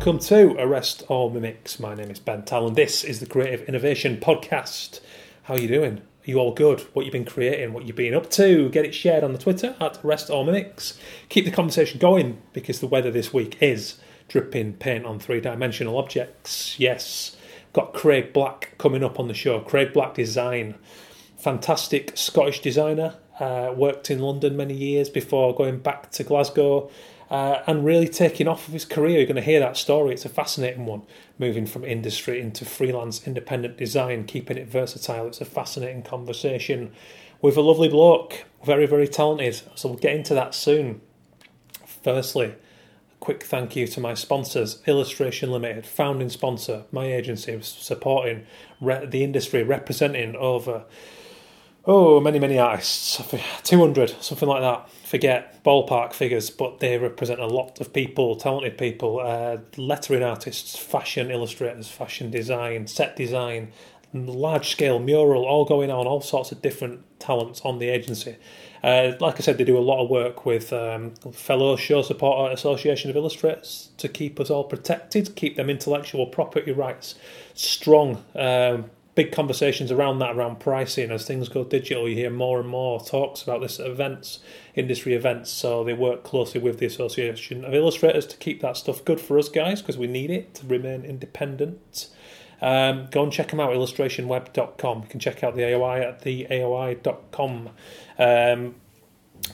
Welcome to Arrest All Mimics. My name is Ben Tallon. This is the Creative Innovation Podcast. How are you doing? Are you all good? What you've been creating? What you've been up to? Get it shared on the Twitter at Arrest All Mimics. Keep the conversation going because the weather this week is dripping paint on three-dimensional objects. Yes, got Craig Black coming up on the show. Craig Black Design, fantastic Scottish designer. Uh, worked in London many years before going back to Glasgow uh, and really taking off of his career. You're going to hear that story. It's a fascinating one, moving from industry into freelance independent design, keeping it versatile. It's a fascinating conversation with a lovely bloke, very, very talented. So we'll get into that soon. Firstly, a quick thank you to my sponsors, Illustration Limited, founding sponsor, my agency, supporting re- the industry, representing over oh, many, many artists, 200, something like that. Forget ballpark figures, but they represent a lot of people, talented people, uh, lettering artists, fashion illustrators, fashion design, set design, large scale mural, all going on, all sorts of different talents on the agency. Uh, like I said, they do a lot of work with um, fellow Show Support Association of Illustrators to keep us all protected, keep them intellectual property rights strong. Um, big conversations around that, around pricing. As things go digital, you hear more and more talks about this at events, industry events. So they work closely with the Association of Illustrators to keep that stuff good for us guys because we need it to remain independent. Um, go and check them out, illustrationweb.com. You can check out the AOI at the AOI.com. Um,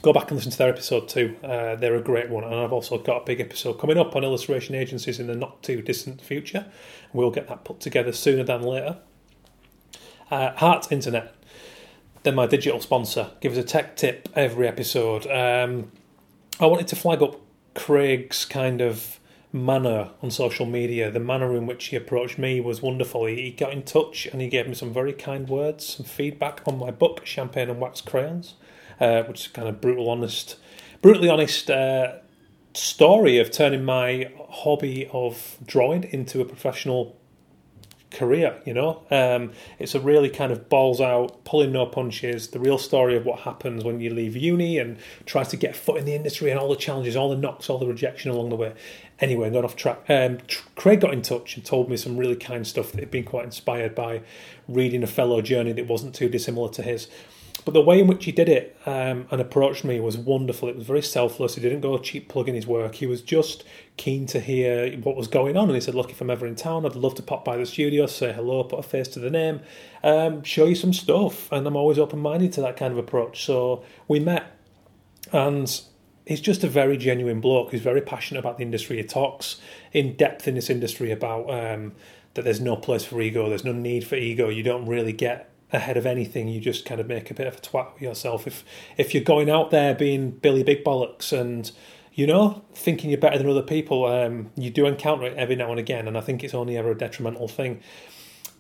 go back and listen to their episode too. Uh, they're a great one. And I've also got a big episode coming up on illustration agencies in the not too distant future. We'll get that put together sooner than later. Uh, Heart Internet, they're my digital sponsor. Give us a tech tip every episode. Um, I wanted to flag up Craig's kind of manner on social media. The manner in which he approached me was wonderful. He, he got in touch and he gave me some very kind words, some feedback on my book, Champagne and Wax Crayons, uh, which is kind of brutal, honest, brutally honest. Uh, story of turning my hobby of drawing into a professional career. You know, um, it's a really kind of balls out, pulling no punches. The real story of what happens when you leave uni and try to get foot in the industry and all the challenges, all the knocks, all the rejection along the way. Anyway, got off track. Um, Craig got in touch and told me some really kind stuff that had been quite inspired by reading a fellow journey that wasn't too dissimilar to his. But the way in which he did it um, and approached me was wonderful. It was very selfless. He didn't go cheap plugging his work. He was just keen to hear what was going on. And he said, Look, if I'm ever in town, I'd love to pop by the studio, say hello, put a face to the name, um, show you some stuff. And I'm always open minded to that kind of approach. So we met. And he's just a very genuine bloke. He's very passionate about the industry. He talks in depth in this industry about um, that there's no place for ego, there's no need for ego. You don't really get ahead of anything, you just kind of make a bit of a twat with yourself. If if you're going out there being Billy Big Bollocks and you know thinking you're better than other people, um, you do encounter it every now and again, and I think it's only ever a detrimental thing.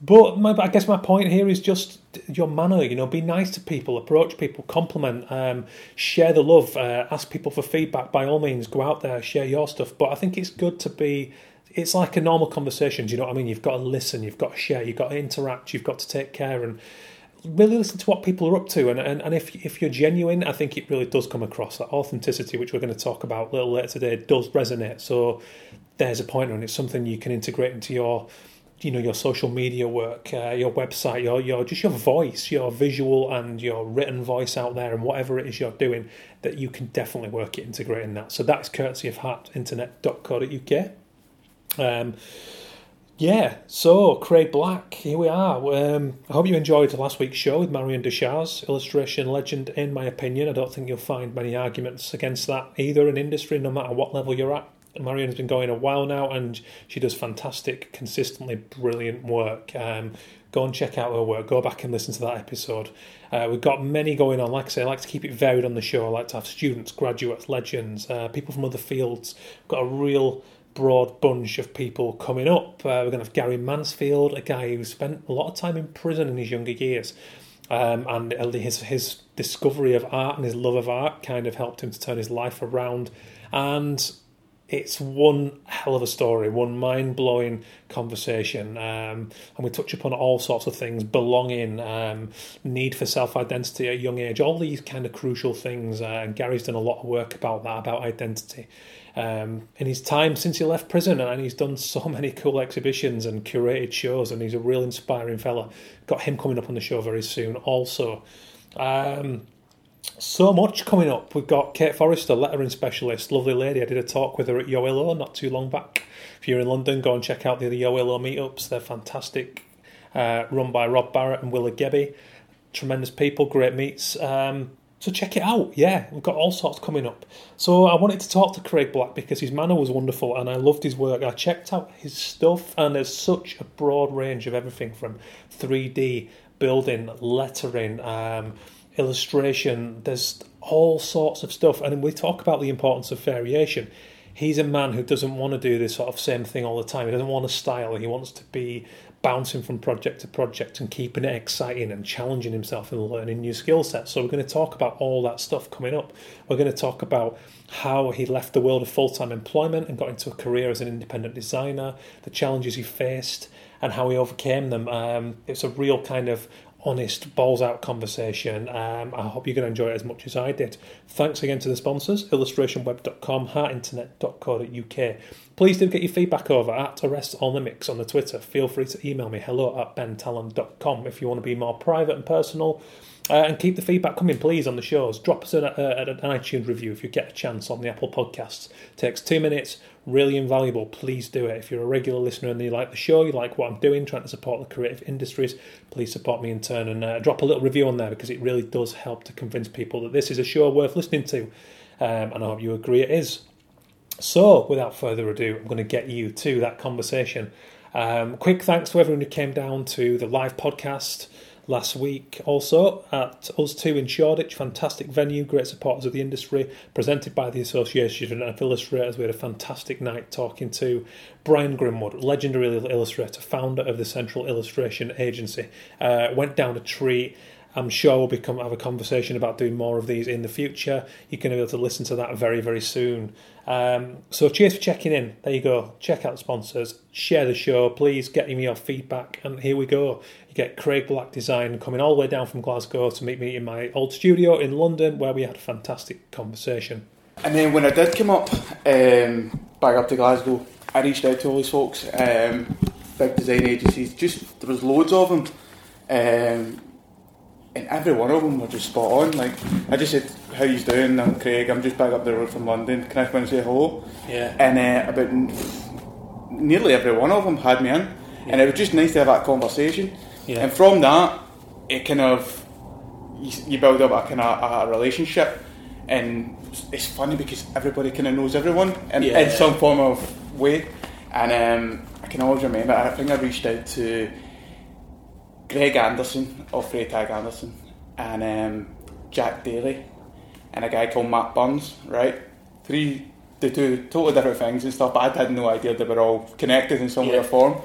But my, I guess my point here is just your manner. You know, be nice to people, approach people, compliment, um, share the love, uh, ask people for feedback. By all means, go out there, share your stuff. But I think it's good to be it's like a normal conversation. Do you know what I mean? You've got to listen, you've got to share, you've got to interact, you've got to take care and really listen to what people are up to. And, and, and if, if you're genuine, I think it really does come across. That authenticity, which we're going to talk about a little later today, does resonate. So there's a pointer, and it's something you can integrate into your you know your social media work, uh, your website, your your just your voice, your visual and your written voice out there, and whatever it is you're doing, that you can definitely work it integrating that. So that's courtesy of heartinternet.co.uk. Um, yeah, so Craig Black, here we are. Um, I hope you enjoyed last week's show with Marion Deuchars, illustration legend, in my opinion. I don't think you'll find many arguments against that either in industry, no matter what level you're at. Marion has been going a while now and she does fantastic, consistently brilliant work. Um, go and check out her work. Go back and listen to that episode. Uh, we've got many going on. Like I say, I like to keep it varied on the show. I like to have students, graduates, legends, uh, people from other fields. We've got a real broad bunch of people coming up. Uh, we're going to have Gary Mansfield, a guy who spent a lot of time in prison in his younger years. Um, and his his discovery of art and his love of art kind of helped him to turn his life around. And it's one hell of a story, one mind blowing conversation. Um, and we touch upon all sorts of things belonging, um, need for self identity at a young age, all these kind of crucial things. Uh, and Gary's done a lot of work about that, about identity. Um, in his time since he left prison, and he's done so many cool exhibitions and curated shows, and he's a real inspiring fella. Got him coming up on the show very soon, also. Um, so much coming up. We've got Kate Forrester, lettering specialist, lovely lady. I did a talk with her at YoILO not too long back. If you're in London, go and check out the other YoILO meetups. They're fantastic, uh, run by Rob Barrett and Willa Gebbie. Tremendous people, great meets. Um, so check it out. Yeah, we've got all sorts coming up. So I wanted to talk to Craig Black because his manner was wonderful and I loved his work. I checked out his stuff and there's such a broad range of everything from 3D building, lettering. Um, illustration. There's all sorts of stuff, and we talk about the importance of variation. He's a man who doesn't want to do this sort of same thing all the time. He doesn't want a style. He wants to be bouncing from project to project and keeping it exciting and challenging himself and learning new skill sets. So we're going to talk about all that stuff coming up. We're going to talk about how he left the world of full-time employment and got into a career as an independent designer, the challenges he faced, and how he overcame them. Um, it's a real kind of honest, balls out conversation. Um, I hope you're going to enjoy it as much as I did. Thanks again to the sponsors illustrationweb.com, heartinternet.co.uk. Please do get your feedback over at Arrest All Mimics on the Twitter. Feel free to email me hello at bentallon.com if you want to be more private and personal. Uh, and keep the feedback coming, please, on the shows. Drop us an, uh, an iTunes review if you get a chance on the Apple Podcasts. takes two minutes, really invaluable. Please do it. If you're a regular listener and you like the show, you like what I'm doing, trying to support the creative industries, please support me in turn and uh, drop a little review on there because it really does help to convince people that this is a show worth listening to. Um, and I hope you agree it is. So, without further ado, I'm going to get you to that conversation. Um, quick thanks to everyone who came down to the live podcast last week also at Us Two in Shoreditch. Fantastic venue, great supporters of the industry, presented by the Association of Illustrators. We had a fantastic night talking to Brian Grimwood, legendary illustrator, founder of the Central Illustration Agency. Uh, went down a treat. I'm sure we'll become have a conversation about doing more of these in the future. You're going to be able to listen to that very, very soon. Um, so cheers for checking in. There you go. Check out sponsors. Share the show. Please get me your feedback. And here we go. Get Craig Black Design coming all the way down from Glasgow to meet me in my old studio in London where we had a fantastic conversation. And then when I did come up, um, back up to Glasgow, I reached out to all these folks, um, big design agencies. Just there was loads of them. Um, and every one of them were just spot on. Like I just said, "How you doing?" I'm Craig. I'm just back up the road from London. Can I come and say hello? Yeah. And uh, about nearly every one of them had me in, yeah. and it was just nice to have that conversation. Yeah. And from that, it kind of you, you build up a kind of a relationship, and it's funny because everybody kind of knows everyone in, yeah. in some form of way. And um, I can always remember. I think I reached out to Greg Anderson of Freytag Anderson and um, Jack Daly and a guy called Matt Burns, right? Three, they do totally different things and stuff, but I had no idea they were all connected in some yeah. way or form.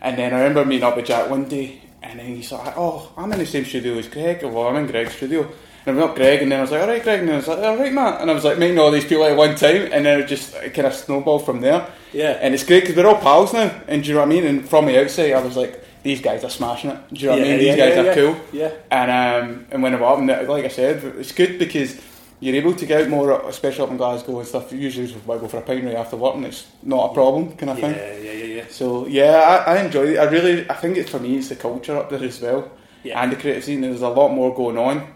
And then I remember meeting up with Jack one day and then he's like, oh, I'm in the same studio as Greg. Well, I'm in Greg's studio. And I went up Greg and then I was like, alright Greg, and then I was like, alright Matt. And I was like meeting all these people at one time and then it just it kind of snowballed from there. Yeah. And it's great because we're all pals now. And do you know what I mean? And from the outside I was like, these guys are smashing it. Do you know yeah, what I mean? These guys yeah, are cool. Yeah. And um, and when I'm up, like I said, it's good because you're able to get out more, uh, especially up in Glasgow and stuff. Usually, I go for a pint right after work, and it's not a problem, kind of thing. Yeah, yeah, yeah, yeah. So yeah, I, I enjoy it. I really, I think it's for me, it's the culture up there as well, yeah. and the creative scene. There's a lot more going on,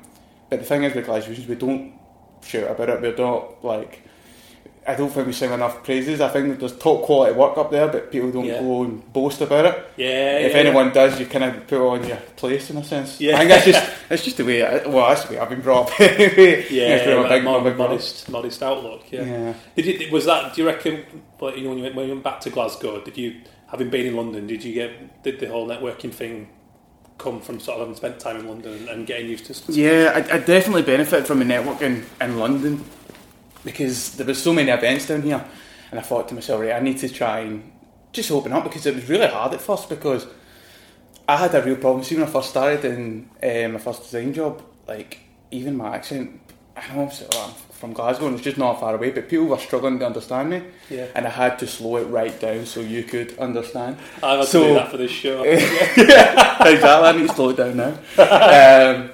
but the thing is with Glaswegians, we don't shout about it. We're not like I don't think we sing enough praises. I think there's top quality work up there, but people don't yeah. go and boast about it. Yeah. If yeah, anyone yeah. does, you kind of put on your place in a sense. Yeah. I think that's just that's just the way. I, well, that's the way I've been brought up. yeah. yeah big, more, modest, modest outlook. Yeah. yeah. Did you, was that? Do you reckon? Like, you know, when you, went, when you went back to Glasgow, did you, having been in London, did you get did the whole networking thing? come from sort of having spent time in London and, and getting used to stuff? Yeah, I, I definitely benefited from the networking in London because there was so many events down here, and I thought to myself, right, I need to try and just open up because it was really hard at first because I had a real problem. See, when I first started in um, my first design job, like even my accent, I know I'm, I'm from Glasgow and it's just not far away, but people were struggling to understand me. Yeah. And I had to slow it right down so you could understand. I've had So- to do that for this show. yeah, exactly. I need to slow it down now. Um,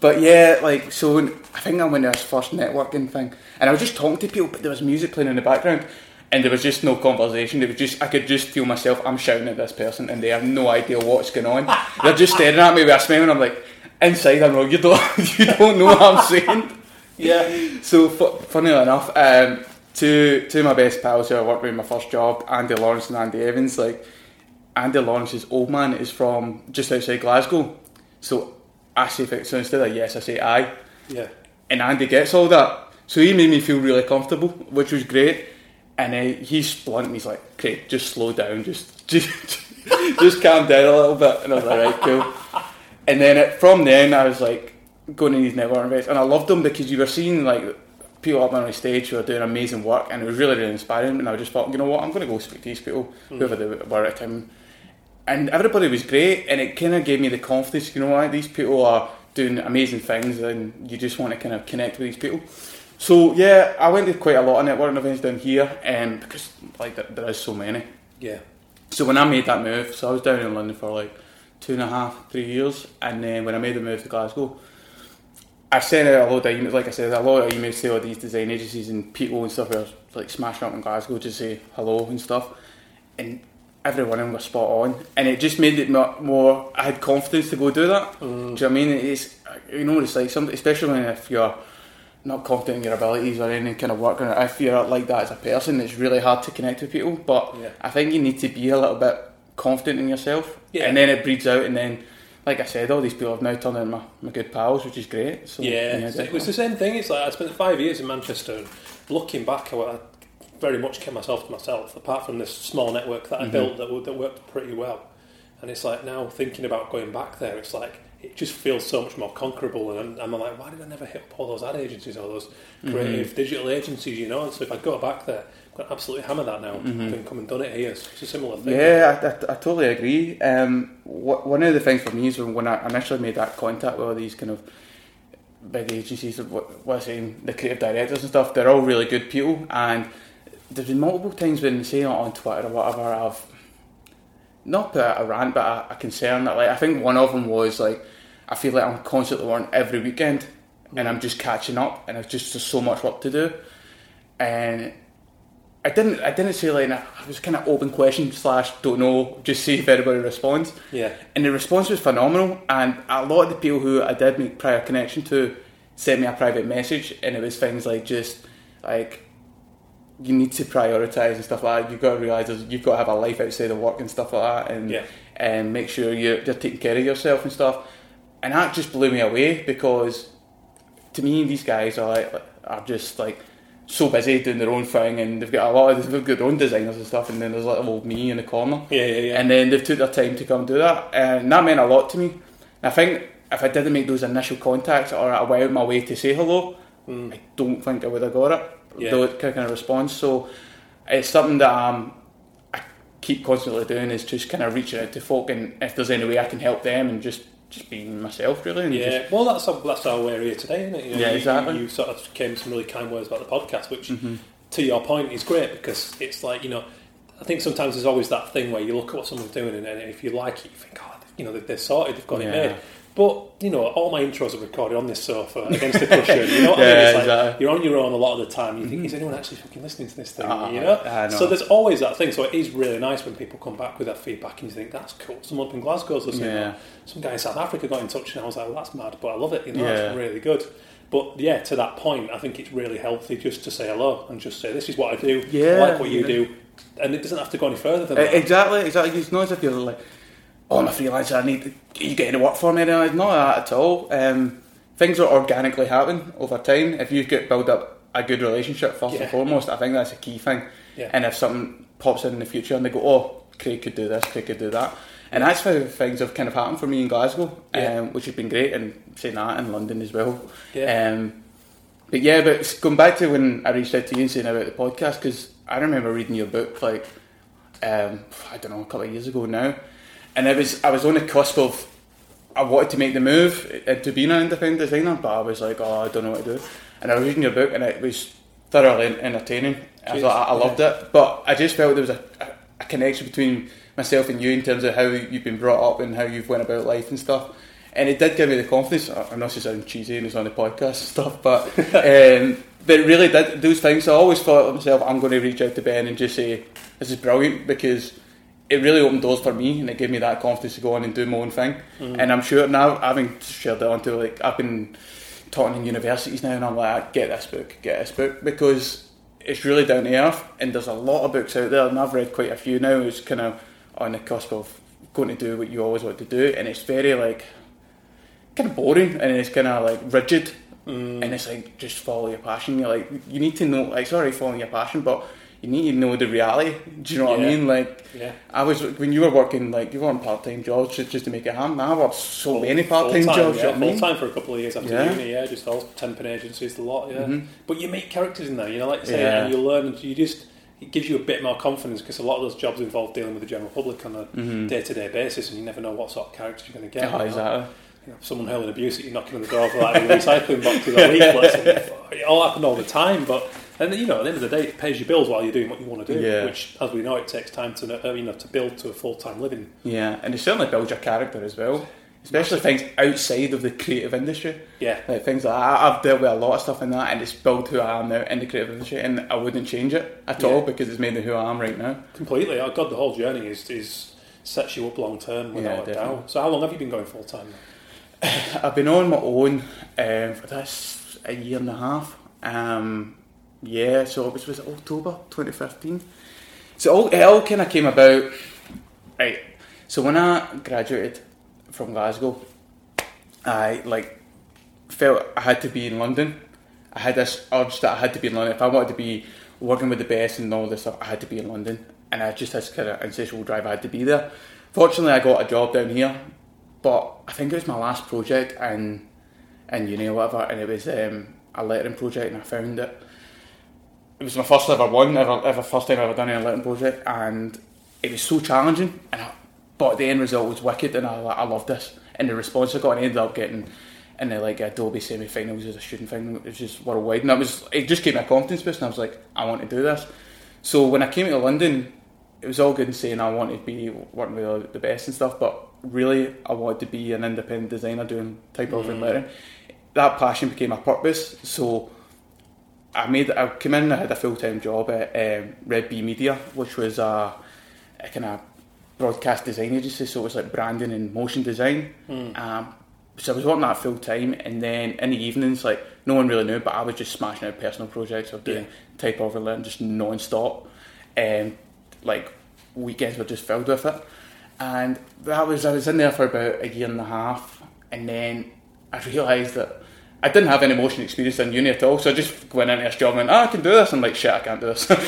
but yeah, like so. When, I think I went to this first networking thing, and I was just talking to people, but there was music playing in the background, and there was just no conversation. It was just I could just feel myself. I'm shouting at this person, and they have no idea what's going on. They're just staring at me with a smile, and I'm like, inside, I'm like, you don't, you don't know what I'm saying. yeah. So, fu- funny enough, um, two two of my best pals who I worked with in my first job, Andy Lawrence and Andy Evans, like Andy Lawrence's old man is from just outside Glasgow. So I say, so instead of yes, I say aye, Yeah. and Andy gets all that. So he made me feel really comfortable, which was great. And uh, he's blunt, and he's like, okay, just slow down, just just just calm down a little bit." And I was like, "Right, cool." And then it, from then, I was like going to these networking events, and I loved them because you were seeing like people up on the stage who are doing amazing work, and it was really, really inspiring. And I just thought, you know what, I'm going to go speak to these people, whoever they were at the time. And everybody was great, and it kind of gave me the confidence. You know what, these people are doing amazing things, and you just want to kind of connect with these people. So yeah, I went to quite a lot of networking events down here, um, because like there, there is so many. Yeah. So when I made that move, so I was down in London for like two and a half, three years, and then when I made the move to Glasgow, I sent out a lot of emails. Like I said, a lot of emails to all these design agencies and people and stuff. Who were like smashing up in Glasgow to say hello and stuff, and every one of them was spot on, and it just made it mo- more. I had confidence to go do that. Do you know what I mean? It's you know what it's like, something, especially if you're not confident in your abilities or any kind of work, or if you're like that as a person, it's really hard to connect with people. But Yeah. I think you need to be a little bit confident in yourself, Yeah. and then it breeds out, and then. Like I said, all these people have now turned into my, my good pals, which is great. So, Yeah, so it was the same thing. It's like I spent five years in Manchester, and looking back, I very much kept myself to myself. Apart from this small network that I Mhm. built that, that worked pretty well, and it's like now thinking about going back there, it's like it just feels so much more conquerable. And I'm, I'm like, why did I never hit up all those ad agencies, all those creative digital agencies, you know? And so if I go back there, I'm going to absolutely hammer that now. I've been come and done it here. It's a similar thing. Yeah, I, I, I totally agree. Um, wh- one of the things for me is when, when I initially made that contact with all these kind of big agencies, what, what I'm saying, the creative directors and stuff, they're all really good people. And there's been multiple times when, say, on Twitter or whatever, I've not put out a rant, but a, a concern that, like, I think one of them was like, I feel like I'm constantly working every weekend, and I'm mm. just catching up, and it's just, just so much work to do, and I didn't. I didn't say like I was kind of open question slash don't know. Just see if anybody responds. Yeah. And the response was phenomenal. And a lot of the people who I did make prior connection to sent me a private message, and it was things like just like you need to prioritize and stuff like that. You've got to realize you've got to have a life outside of work and stuff like that, and Yeah. and make sure you're, you're taking care of yourself and stuff. And that just blew me away because to me these guys are like are just like so busy doing their own thing, and they've got a lot of they've got their own designers and stuff, and then there's little old me in the corner. Yeah, yeah, yeah. And then they've took their time to come do that, and that meant a lot to me. And I think if I didn't make those initial contacts or I went out my way to say hello, mm. I don't think I would have got it. Yeah. Those kind of response. So it's something that um, I keep constantly doing is just kind of reaching out to folk, and if there's any way I can help them, and just just being myself really. And Yeah, just- well, that's how, that's we're here today, isn't it? You know, Yeah, you- exactly. You, you sort of came some really kind words about the podcast, which, Mm-hmm. to your point, is great because it's like you know, I think sometimes there's always that thing where you look at what someone's doing and, if you like it, you think, oh, you know, they're, they're sorted, they've got Yeah. it made. But you know, all my intros are recorded on this sofa against the cushion. You know what I Yeah, mean? It's like exactly. you're on your own a lot of the time. You think, is anyone actually fucking listening to this thing? Ah, you know? Know. So there's always that thing. So it is really nice when people come back with that feedback and you think that's cool. Someone up in Glasgow's listening. Yeah. Some guy in South Africa got in touch and I was like, well, that's mad, but I love it. You know, Yeah. that's really good. But yeah, to that point, I think it's really healthy just to say hello and just say, this is what I do. Yeah, I like what you yeah. do. And it doesn't have to go any further than Uh, that. Exactly, exactly. It's not as if you're like, oh, I'm a freelancer. I need. To, you getting to work for me? No, it's not that at all. Um, things will organically happen over time if you get build up a good relationship first Yeah. and foremost. I think that's a key thing. Yeah. And if something pops in in the future and they go, oh, Craig could do this, Craig could do that. And that's how things have kind of happened for me in Glasgow, Yeah. um, which has been great, and saying that in London as well. Yeah. Um, but yeah, but going back to when I reached out to you and saying about the podcast, because I remember reading your book like um, I don't know a couple of years ago now, and it was I was on the cusp of I wanted to make the move uh, to being an independent designer, but I was like, oh, I don't know what to do. And I was reading your book, and it was thoroughly entertaining. I thought I, I loved yeah. it, but I just felt there was a, a, a, connection between myself and you in terms of how you've been brought up and how you've went about life and stuff. And it did give me the confidence. I'm not just sounding cheesy and it's on the podcast and stuff, but um, but it really did those things. I always thought to myself, I'm going to reach out to Ben and just say, "This is brilliant," because it really opened doors for me and it gave me that confidence to go on and do my own thing. Mm. And I'm sure now, having shared that onto like I've been taught in universities now, and I'm like, get this book, get this book, because it's really down to earth, and there's a lot of books out there, and I've read quite a few now. It's kind of on the cusp of going to do what you always want to do, and it's very like kind of boring, and it's kind of like rigid, mm. and it's like just follow your passion. You're like, you need to know, like, sorry, following your passion, but you need to know the reality. Do you know what yeah. I mean? Like, yeah. I was when you were working, like you were on part time jobs just, just to make it happen. I worked so full, many part time jobs. Yeah, full time for a couple of years after yeah. uni. Yeah, just all temping agencies, a lot. Yeah, mm-hmm. but you meet characters in there. You know, like say, yeah. and you learn, and you just it gives you a bit more confidence because a lot of those jobs involve dealing with the general public on a day to day basis, and you never know what sort of characters you're going to get. Oh, exactly. You know, someone hurling abuse at you, knocking on the door for like recycling boxes or leaflets. it all happened all the time, but and you know, at the end of the day, it pays your bills while you're doing what you want to do. Yeah. Which, as we know, it takes time to uh, you know to build to a full time living. Yeah, and it certainly builds your character as well. Especially things outside of the creative industry. Yeah. Like things like that. I've dealt with a lot of stuff in that and it's built who I am now in the creative industry and I wouldn't change it at yeah. all because it's made me who I am right now. Completely. Oh God, the whole journey is, is sets you up long term without yeah, a doubt. So how long have you been going full time I've been on my own um, for this a year and a half. Um, yeah, so it was, was it October 2015. So all, it all kind of came about, right, so when I graduated from Glasgow, I like felt I had to be in London. I had this urge that I had to be in London. If I wanted to be working with the best and all this stuff, I had to be in London. And I just had this kind of insatiable drive, I had to be there. Fortunately, I got a job down here, but I think it was my last project in, in uni or whatever, and it was um, a lettering project, and I found it it was my first ever one, ever, ever first time I ever done any lettering project, and it was so challenging. And I, but the end result was wicked, and I, I loved this. And the response I got, and I ended up getting in the like Adobe semi-finals as a student thing. It was just worldwide, and that was it. Just gave me a confidence boost, and I was like, I want to do this. So when I came to London, it was all good and saying I wanted to be working with the best and stuff, but really I wanted to be an independent designer doing typography mm. and lettering. That passion became a purpose. So I made I came in. I had a full time job at um, Red Bee Media, which was a, a kind of broadcast design agency. So it was like branding and motion design. Mm. Um, so I was working that full time, and then in the evenings, like no one really knew, but I was just smashing out personal projects of doing yeah. type of learning just non stop, and um, like weekends were just filled with it. And that was I was in there for about a year and a half, and then I realised that I didn't have any motion experience in uni at all, so I just went into this job and went, oh, I can do this. I'm like, shit, I can't do this. so I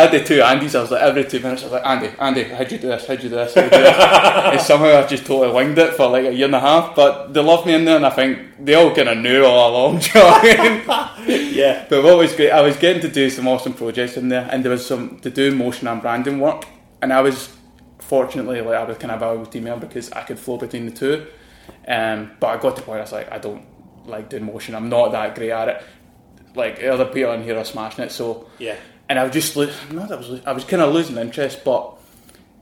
had the two Andys. I was like, every two minutes, I was like, Andy, Andy, how'd you do this? How'd you do this? How'd you do this? and somehow I just totally winged it for like a year and a half. But they loved me in there, and I think they all kind of knew all along. Do you know yeah. But what was great, I was getting to do some awesome projects in there, and there was some to do motion and branding work, and I was fortunately like I was kind of a valuable team member because I could flow between the two. Um, but I got to the point I was like, I don't like doing motion. I'm not that great at it. Like other people in here are smashing it. So yeah. And I was just not I was I was kind of losing interest, but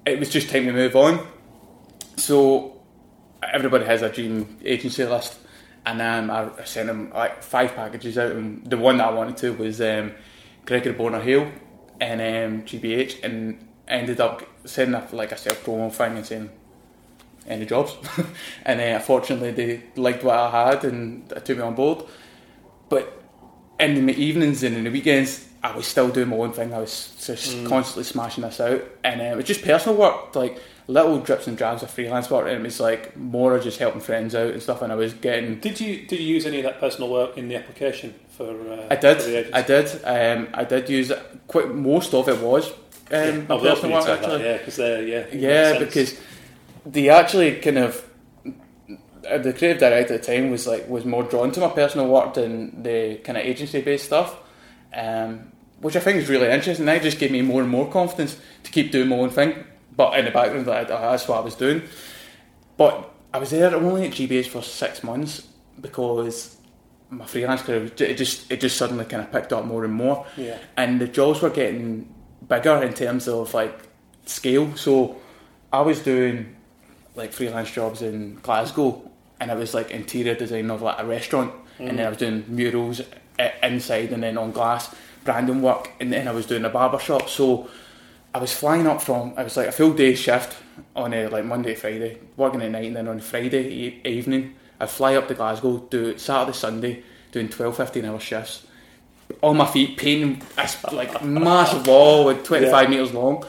it was just time to move on. So everybody has a dream agency list, and um, I sent them like five packages out, and the one that I wanted to was um, Gregory Bonner Hale and um, GBH, and ended up sending a, like a self promo thing and saying any jobs. and uh, fortunately, they liked what I had and took me on board. But in the evenings and in the weekends, I was still doing my own thing. I was just mm. constantly smashing this out, and uh, it was just personal work, like little drips and drabs of freelance work, and it was like more of just helping friends out and stuff. And I was getting. Did you did you use any of that personal work in the application for? Uh, I did. I did. Um, I did use it. Quite most of it was um, yeah. oh, personal work actually. That, yeah, because yeah. Yeah, because they actually kind of uh, the creative director at the time was like was more drawn to my personal work than the kind of agency based stuff, um, which I think is really interesting. That just gave me more and more confidence to keep doing my own thing. But in the background, that that's what I was doing. but I was there only at GBH for six months because my freelance career it just it just suddenly kind of picked up more and more. Yeah. And the jobs were getting bigger in terms of like scale. So I was doing like freelance jobs in Glasgow, and I was like interior design of like a restaurant, mm. and then I was doing murals inside and then on glass branding work, and then I was doing a barber shop. So I was flying up from I was like a full day shift on a like Monday to Friday, working at night, and then on Friday e- evening I'd fly up to Glasgow, do Saturday, Sunday, doing 12, 15 hour shifts. On my feet, painting a like massive wall with 25 yeah. metres long.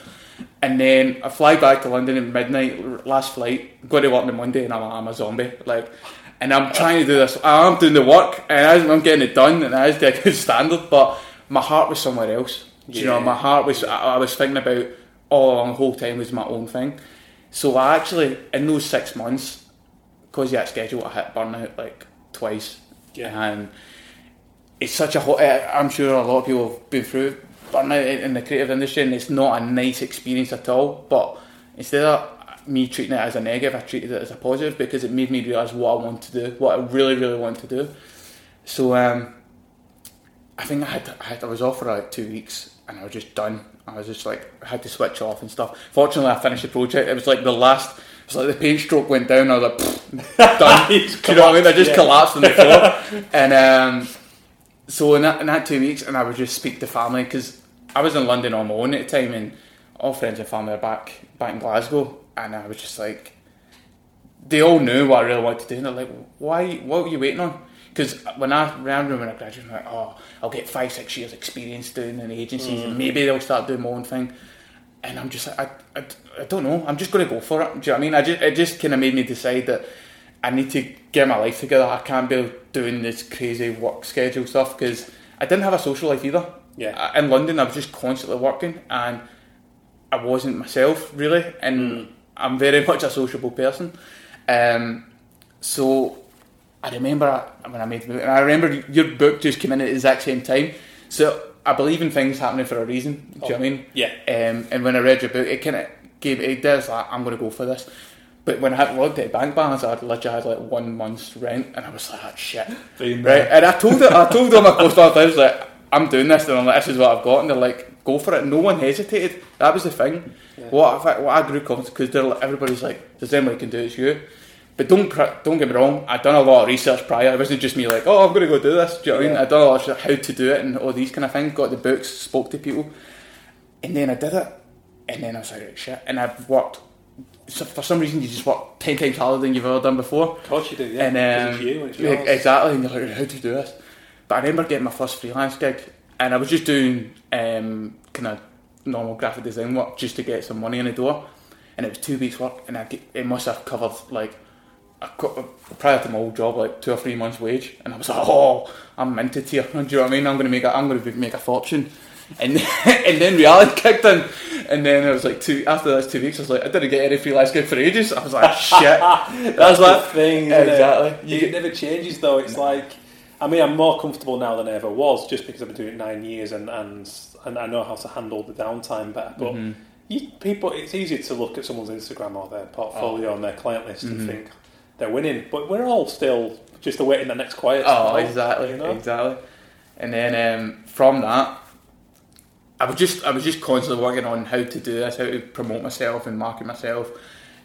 And then I fly back to London at midnight, last flight, go to work on Monday, and I'm, I'm a zombie. Like, and I'm trying to do this. I'm doing the work, and I'm getting it done, and I was a good standard. But my heart was somewhere else. Yeah. You know, my heart was. I, I was thinking about all along the whole time was my own thing. So I actually, in those six months, because you had schedule, I hit burnout like twice. Yeah. And it's such a hot. Eh, I'm sure a lot of people have been through burnout in the creative industry, and it's not a nice experience at all. But instead of me treating it as a negative, I treated it as a positive because it made me realise what I want to do, what I really, really want to do. So um, I think I had, I had I was off for like two weeks, and I was just done. I was just like I had to switch off and stuff. Fortunately, I finished the project. It was like the last it's like the paint stroke went down. I was like, done. Do you know what I mean? I just yeah. collapsed on the floor. and um, so in that, in that two weeks, and I would just speak to family because I was in London on my own at the time, and all friends and family are back back in Glasgow, and I was just like, they all knew what I really wanted to do, and they're like, why? What were you waiting on? Because when I remember when I graduated, I'm like, oh, I'll get five, six years experience doing in agencies, mm. and maybe they'll start doing my own thing and I'm just like, I, I, I don't know. I'm just going to go for it. Do you know what I mean? I just, it just kind of made me decide that I need to get my life together. I can't be doing this crazy work schedule stuff because I didn't have a social life either. Yeah. In London, I was just constantly working and I wasn't myself really. And mm. I'm very much a sociable person. Um, so I remember when I made the book, and I remember your book just came in at the exact same time. So I believe in things happening for a reason. Do oh, you know what I mean? Yeah. Um, and when I read your book, it kind of gave it does like I'm going to go for this. But when I had logged at bank balance, I literally had like one month's rent, and I was like, oh, "Shit!" right? And I told it, I told them my close I was like, "I'm doing this," and I'm like, "This is what I've got," and they're like, "Go for it." No one hesitated. That was the thing. Yeah. What, I, what I grew confident because everybody's like, "There's anybody can do it, it's you." But don't don't get me wrong. I'd done a lot of research prior. It wasn't just me like, oh, I'm going to go do this. Do you know what I mean? I'd done a lot of how to do it and all these kind of things. Got the books, spoke to people, and then I did it. And then I was like, shit. And I've worked. So for some reason, you just work ten times harder than you've ever done before. Of course you do. Yeah. And um, you, exactly. And you're like, how to do this? But I remember getting my first freelance gig, and I was just doing um, kind of normal graphic design work just to get some money in the door. And it was two weeks' work, and I get, it must have covered like prior to my old job, like two or three months' wage, and I was like, oh, I'm minted here. Do you know what I mean? I'm going to make a, I'm going to make a fortune, and and then reality kicked in, and then it was like two after those two weeks, I was like, I didn't get any freelance gig for ages. I was like, shit. That's the thing. Exactly. It? it never changes though. It's like. I mean, I'm more comfortable now than I ever was, just because I've been doing it nine years and and, and I know how to handle the downtime better. But mm-hmm. you, people, it's easy to look at someone's Instagram or their portfolio oh. and their client list mm-hmm. and think, they're winning, but we're all still just awaiting the next quiet. Oh, exactly, you know? exactly. And then um, from that, I was just I was just constantly working on how to do this, how to promote myself and market myself,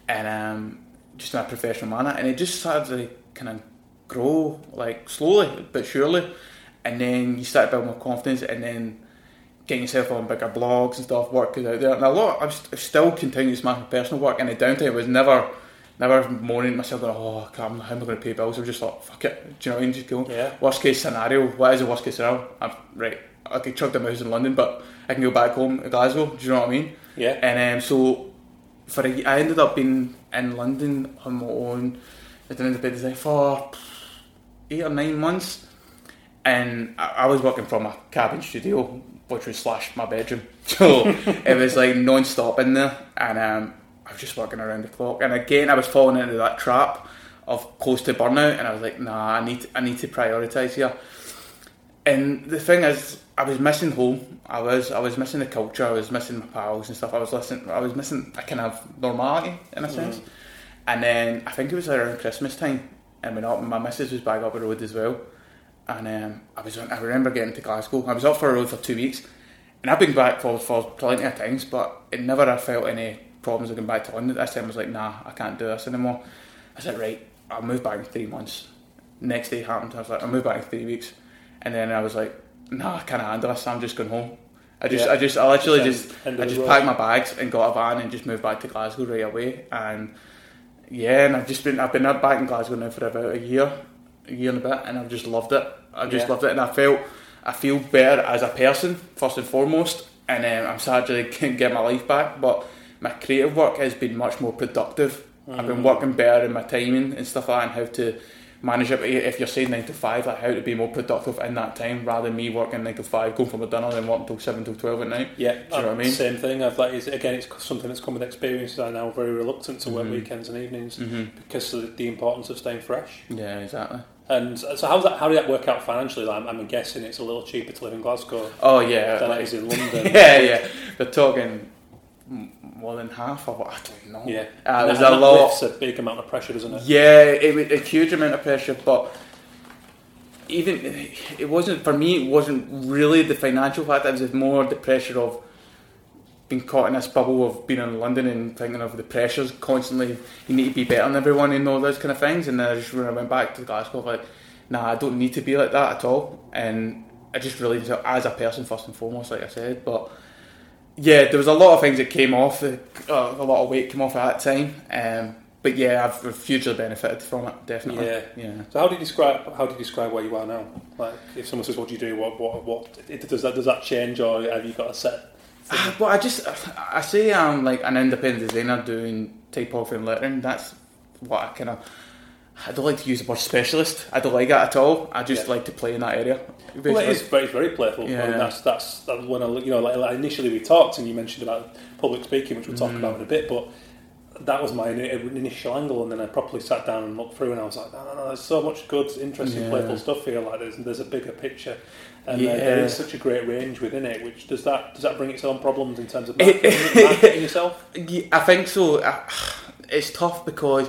and um, just in a professional manner. And it just started to kind of grow like slowly but surely. And then you start building more confidence, and then getting yourself on bigger blogs and stuff, working out there. And a lot, I've still continued to my personal work, and the downtime was never never moaning myself going, oh, how am I going to pay bills? I was just like, fuck it. Do you know what I mean? Just go, yeah. worst case scenario, what is the worst case scenario? I'm, right, I could chuck the house in London, but I can go back home to Glasgow. Do you know what I mean? Yeah. And um, so for a, I ended up being in London on my own. I did the design for eight or nine months, and I, I was working from a cabin studio, which was slash my bedroom. So it was like non-stop in there, and um, I was just working around the clock. And again, I was falling into that trap of close to burnout, and I was like, nah, I need I need to prioritise here. And the thing is, I was missing home. I was I was missing the culture. I was missing my pals and stuff. I was listening. I was missing a kind of normality in a mm. sense. And then I think it was around Christmas time, and when up, my missus was back up the road as well. And um, I was I remember getting to Glasgow. I was up for a road for two weeks, and I've been back for, for plenty of times, but it never I felt any problems of going back to London. This time I was like, nah, I can't do this anymore. I said, right, I'll move back in three months. Next day happened. I was like, I'll move back in three weeks, and then I was like, nah, I can't handle this. I'm just going home. I just, yeah. I just, I literally just, I just packed my bags and got a van and just moved back to Glasgow right away. And yeah, and I've just been, I've been back in Glasgow now for about a year, a year and a bit, and I've just loved it. I've just yeah. loved it, and I felt, I feel better as a person first and foremost, and um, I'm sad to get my life back. But my creative work has been much more productive. Mm-hmm. I've been mm. working better in my timing and stuff like that, and how to manage it. If you're saying nine to five, like how to be more productive in that time rather than me working nine to five, going for my dinner, then working until seven till twelve at night. Yeah, do you know what I mean? Same thing. I've like again, it's something that's come with experience. I'm now very reluctant to work mm-hmm. weekends and evenings mm-hmm. because of the importance of staying fresh. Yeah, exactly. And so, how's that? How did that work out financially? Like, I'm guessing it's a little cheaper to live in Glasgow. Oh yeah, than like, it is in London. yeah, yeah. They're talking more than half of what I don't know. Yeah, uh, there's a lot. It's a big amount of pressure, doesn't it? Yeah, it, was a huge amount of pressure, but even it wasn't for me. It wasn't really the financial part. It was more the pressure of being caught in this bubble of being in London and thinking of the pressures constantly. You need to be better than everyone and all those kind of things. And then I just when I went back to Glasgow, like, nah, I don't need to be like that at all. And I just really, as a person first and foremost, like I said, but yeah, there was a lot of things that came off. Uh, a lot of weight came off at that time. Um, but yeah, I've hugely benefited from it. Definitely. Yeah, yeah. So how do you describe how do you describe where you are now? Like, if someone says, "What do you do?" What what what does that does that change, or have you got a set? Uh, well, I just I say I'm like an independent designer doing typography and lettering. That's what I kind of. I don't like to use the word specialist. I don't like that at all. I just yeah. like to play in that area. Basically. Well, it is very, very playful. Yeah. I mean, that's, that's when I, you know, like, like, initially we talked and you mentioned about public speaking, which we'll talk mm. about in a bit, but that was my initial angle, and then I properly sat down and looked through, and I was like, no, no, no, there's so much good, interesting, yeah. playful stuff here. Like, there's there's a bigger picture, and yeah. there is such a great range within it. Which does that does that bring its own problems in terms of marketing, marketing yourself? Yeah, I think so. It's tough because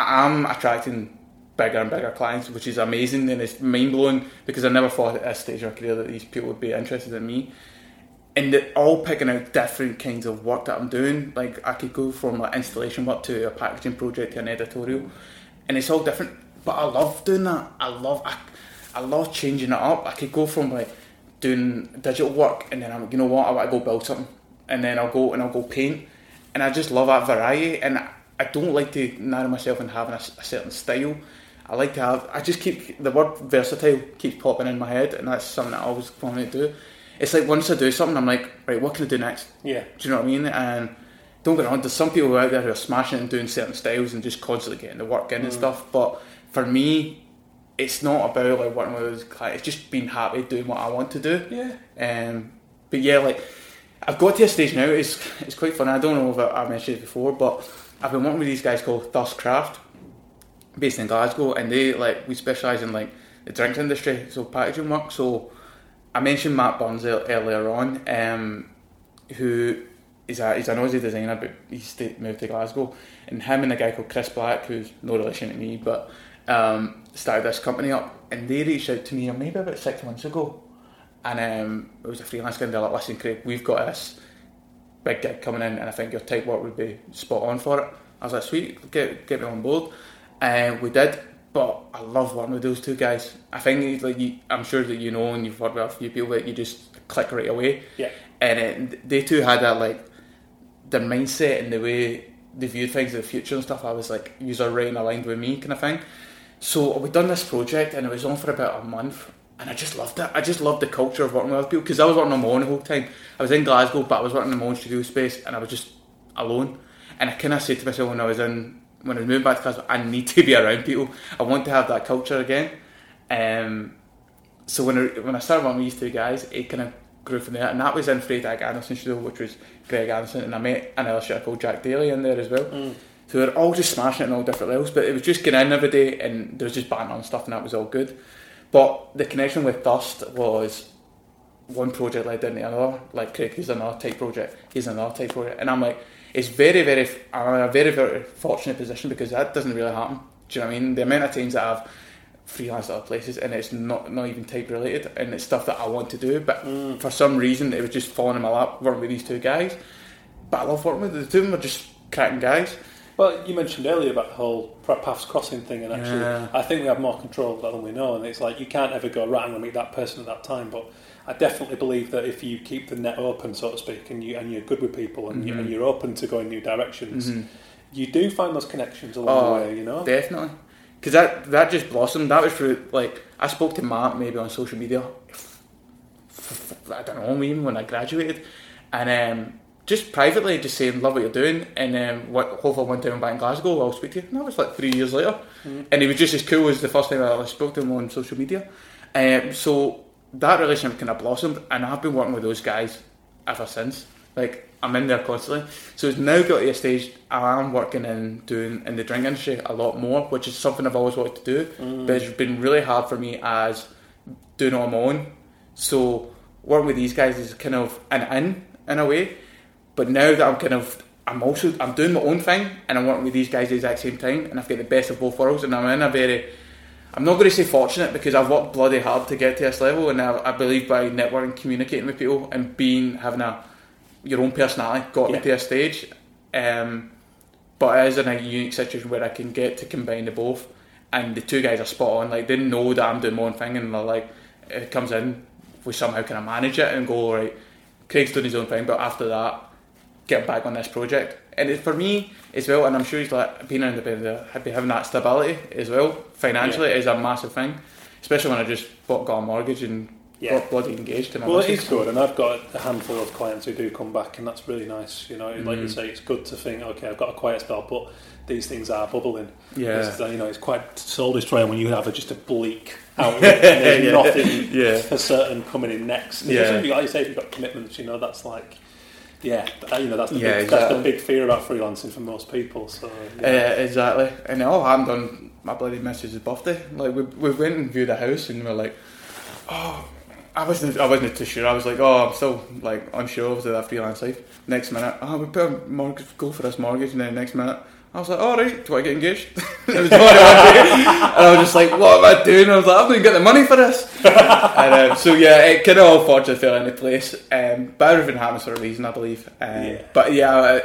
I am attracting bigger and bigger clients, which is amazing and it's mind blowing because I never thought at this stage of my career that these people would be interested in me. And they're all picking out different kinds of work that I'm doing. Like I could go from like installation work to a packaging project to an editorial, and it's all different. But I love doing that. I love I, I love changing it up. I could go from like doing digital work, and then I'm you know what I want to go build something, and then I'll go and I'll go paint, and I just love that variety. And I don't like to narrow myself in having a, a certain style. I like to have. I just keep the word versatile keeps popping in my head, and that's something that I always want to do. It's like once I do something, I'm like, right, what can I do next? Yeah. Do you know what I mean? And don't get on. There's some people out there who are smashing and doing certain styles and just constantly getting the work in mm. and stuff. But for me, it's not about like working with those clients. It's just being happy doing what I want to do. Yeah. Um. But yeah, like I've got to a stage now. It's it's quite fun. I don't know if I, I mentioned it before, but I've been working with these guys called Thirst Craft based in Glasgow, and they like we specialise in like the drinks industry, so packaging work. So I mentioned Matt Burns earlier on, um, who is a he's an Aussie designer, but he's moved to Glasgow, and him and a guy called Chris Black, who's no relation to me, but um, started this company up, and they reached out to me maybe about six months ago, and um, it was a freelance guy, and they're like, "Listen, Craig, we've got this big gig coming in, and I think your type work would be spot on for it." I was like, "Sweet, get get me on board." and we did, but I love working with those two guys. I think like you, I'm sure that you know and you've worked with a few people that you just click right away. Yeah. And uh, it, they two had that like their mindset and the way they viewed things in the future and stuff. I was like, user right in aligned with me kind of thing. So we done this project and it was on for about a month. And I just loved it. I just loved the culture of working with other people because I was working on my own the whole time. I was in Glasgow, but I was working in my own studio space and I was just alone. And I kind of said to myself when I was in when I moved back to Glasgow, I need to be around people. I want to have that culture again. Um, so when I, when I started working with these two guys, it kind of grew from there, and that was in Freytag Anderson's studio, which was Greg Anderson, and I met another shooter called Jack Daly in there as well. Mm. So they were all just smashing it in all different levels, but it was just getting in every day, and there was just banter and stuff, and that was all good. But the connection with Dust was one project led into another. Like Craig, he's another type project, he's another type project, and I'm like, it's very, very. I'm in a very, very fortunate position because that doesn't really happen. Do you know what I mean? The amount of times that I've freelanced at other places and it's not not even type related and it's stuff that I want to do, but mm. for some reason it was just falling in my lap working with these two guys. But I love working with them. the two of them are just cracking guys. Well, you mentioned earlier about the whole paths crossing thing, and actually, yeah. I think we have more control of that than we know. And it's like you can't ever go right. I'm going to meet that person at that time, but I definitely believe that if you keep the net open, so to speak, and you and you're good with people, and, mm-hmm. you, are open to going new directions, mm-hmm. you do find those connections along oh, the way. You know, definitely, because that that just blossomed. That was through like I spoke to Matt maybe on social media. I don't know, even when I graduated, and um, just privately, just saying, love what you're doing, and um, what, hopefully one time I'm back in Glasgow, I'll speak to you. And that was like three years later, mm. and he was just as cool as the first time I spoke to him on social media. Um, so that relationship kind of blossomed, and I've been working with those guys ever since. Like I'm in there constantly, so it's now got to a stage I am working in doing in the drink industry a lot more, which is something I've always wanted to do, mm. but it's been really hard for me as doing it on my own. So working with these guys is kind of an in in a way but now that I'm kind of, I'm also, I'm doing my own thing and I'm working with these guys at the exact same time and I've got the best of both worlds and I'm in a very, I'm not going to say fortunate because I've worked bloody hard to get to this level and I, I believe by networking, communicating with people and being, having a, your own personality got yeah. me to a stage. Um, but it is in a unique situation where I can get to combine the both and the two guys are spot on. Like they know that I'm doing my own thing and they're like, it comes in, we somehow kind of manage it and go, right, Craig's doing his own thing, but after that, get back on this project. And it, for me as well, and I'm sure he's like being an independent, having that stability as well financially yeah. is a massive thing. Especially when I just bought, got a mortgage and yeah. got bloody engaged. well, it is good, and I've got a handful of clients who do come back, and that's really nice. You know, mm. like you mm. say, it's good to think, okay, I've got a quiet spell, but these things are bubbling. Yeah, it's, you know, it's quite soul destroying when you have a, just a bleak outlook and there's yeah. nothing yeah. for certain coming in next. Yeah, like you say, if you've got commitments, you know, that's like yeah, you know that's the, yeah, big, exactly. that's the big fear about freelancing for most people. So yeah. uh, exactly, and it all happened on my bloody missus's birthday. Like we, we went and viewed a house, and we are like, oh, I wasn't I wasn't too sure. I was like, oh, I'm still like unsure of that freelance life. Next minute, oh, we put a mortgage, go for this mortgage, and then next minute, I was like, all right, do I get engaged? it was and I was just like, what am I doing? I was like, I'm going to get the money for this. and um, so yeah, it kind of all fortunately fell into place. Um, but everything happens for a reason, I believe. Um, yeah. But yeah,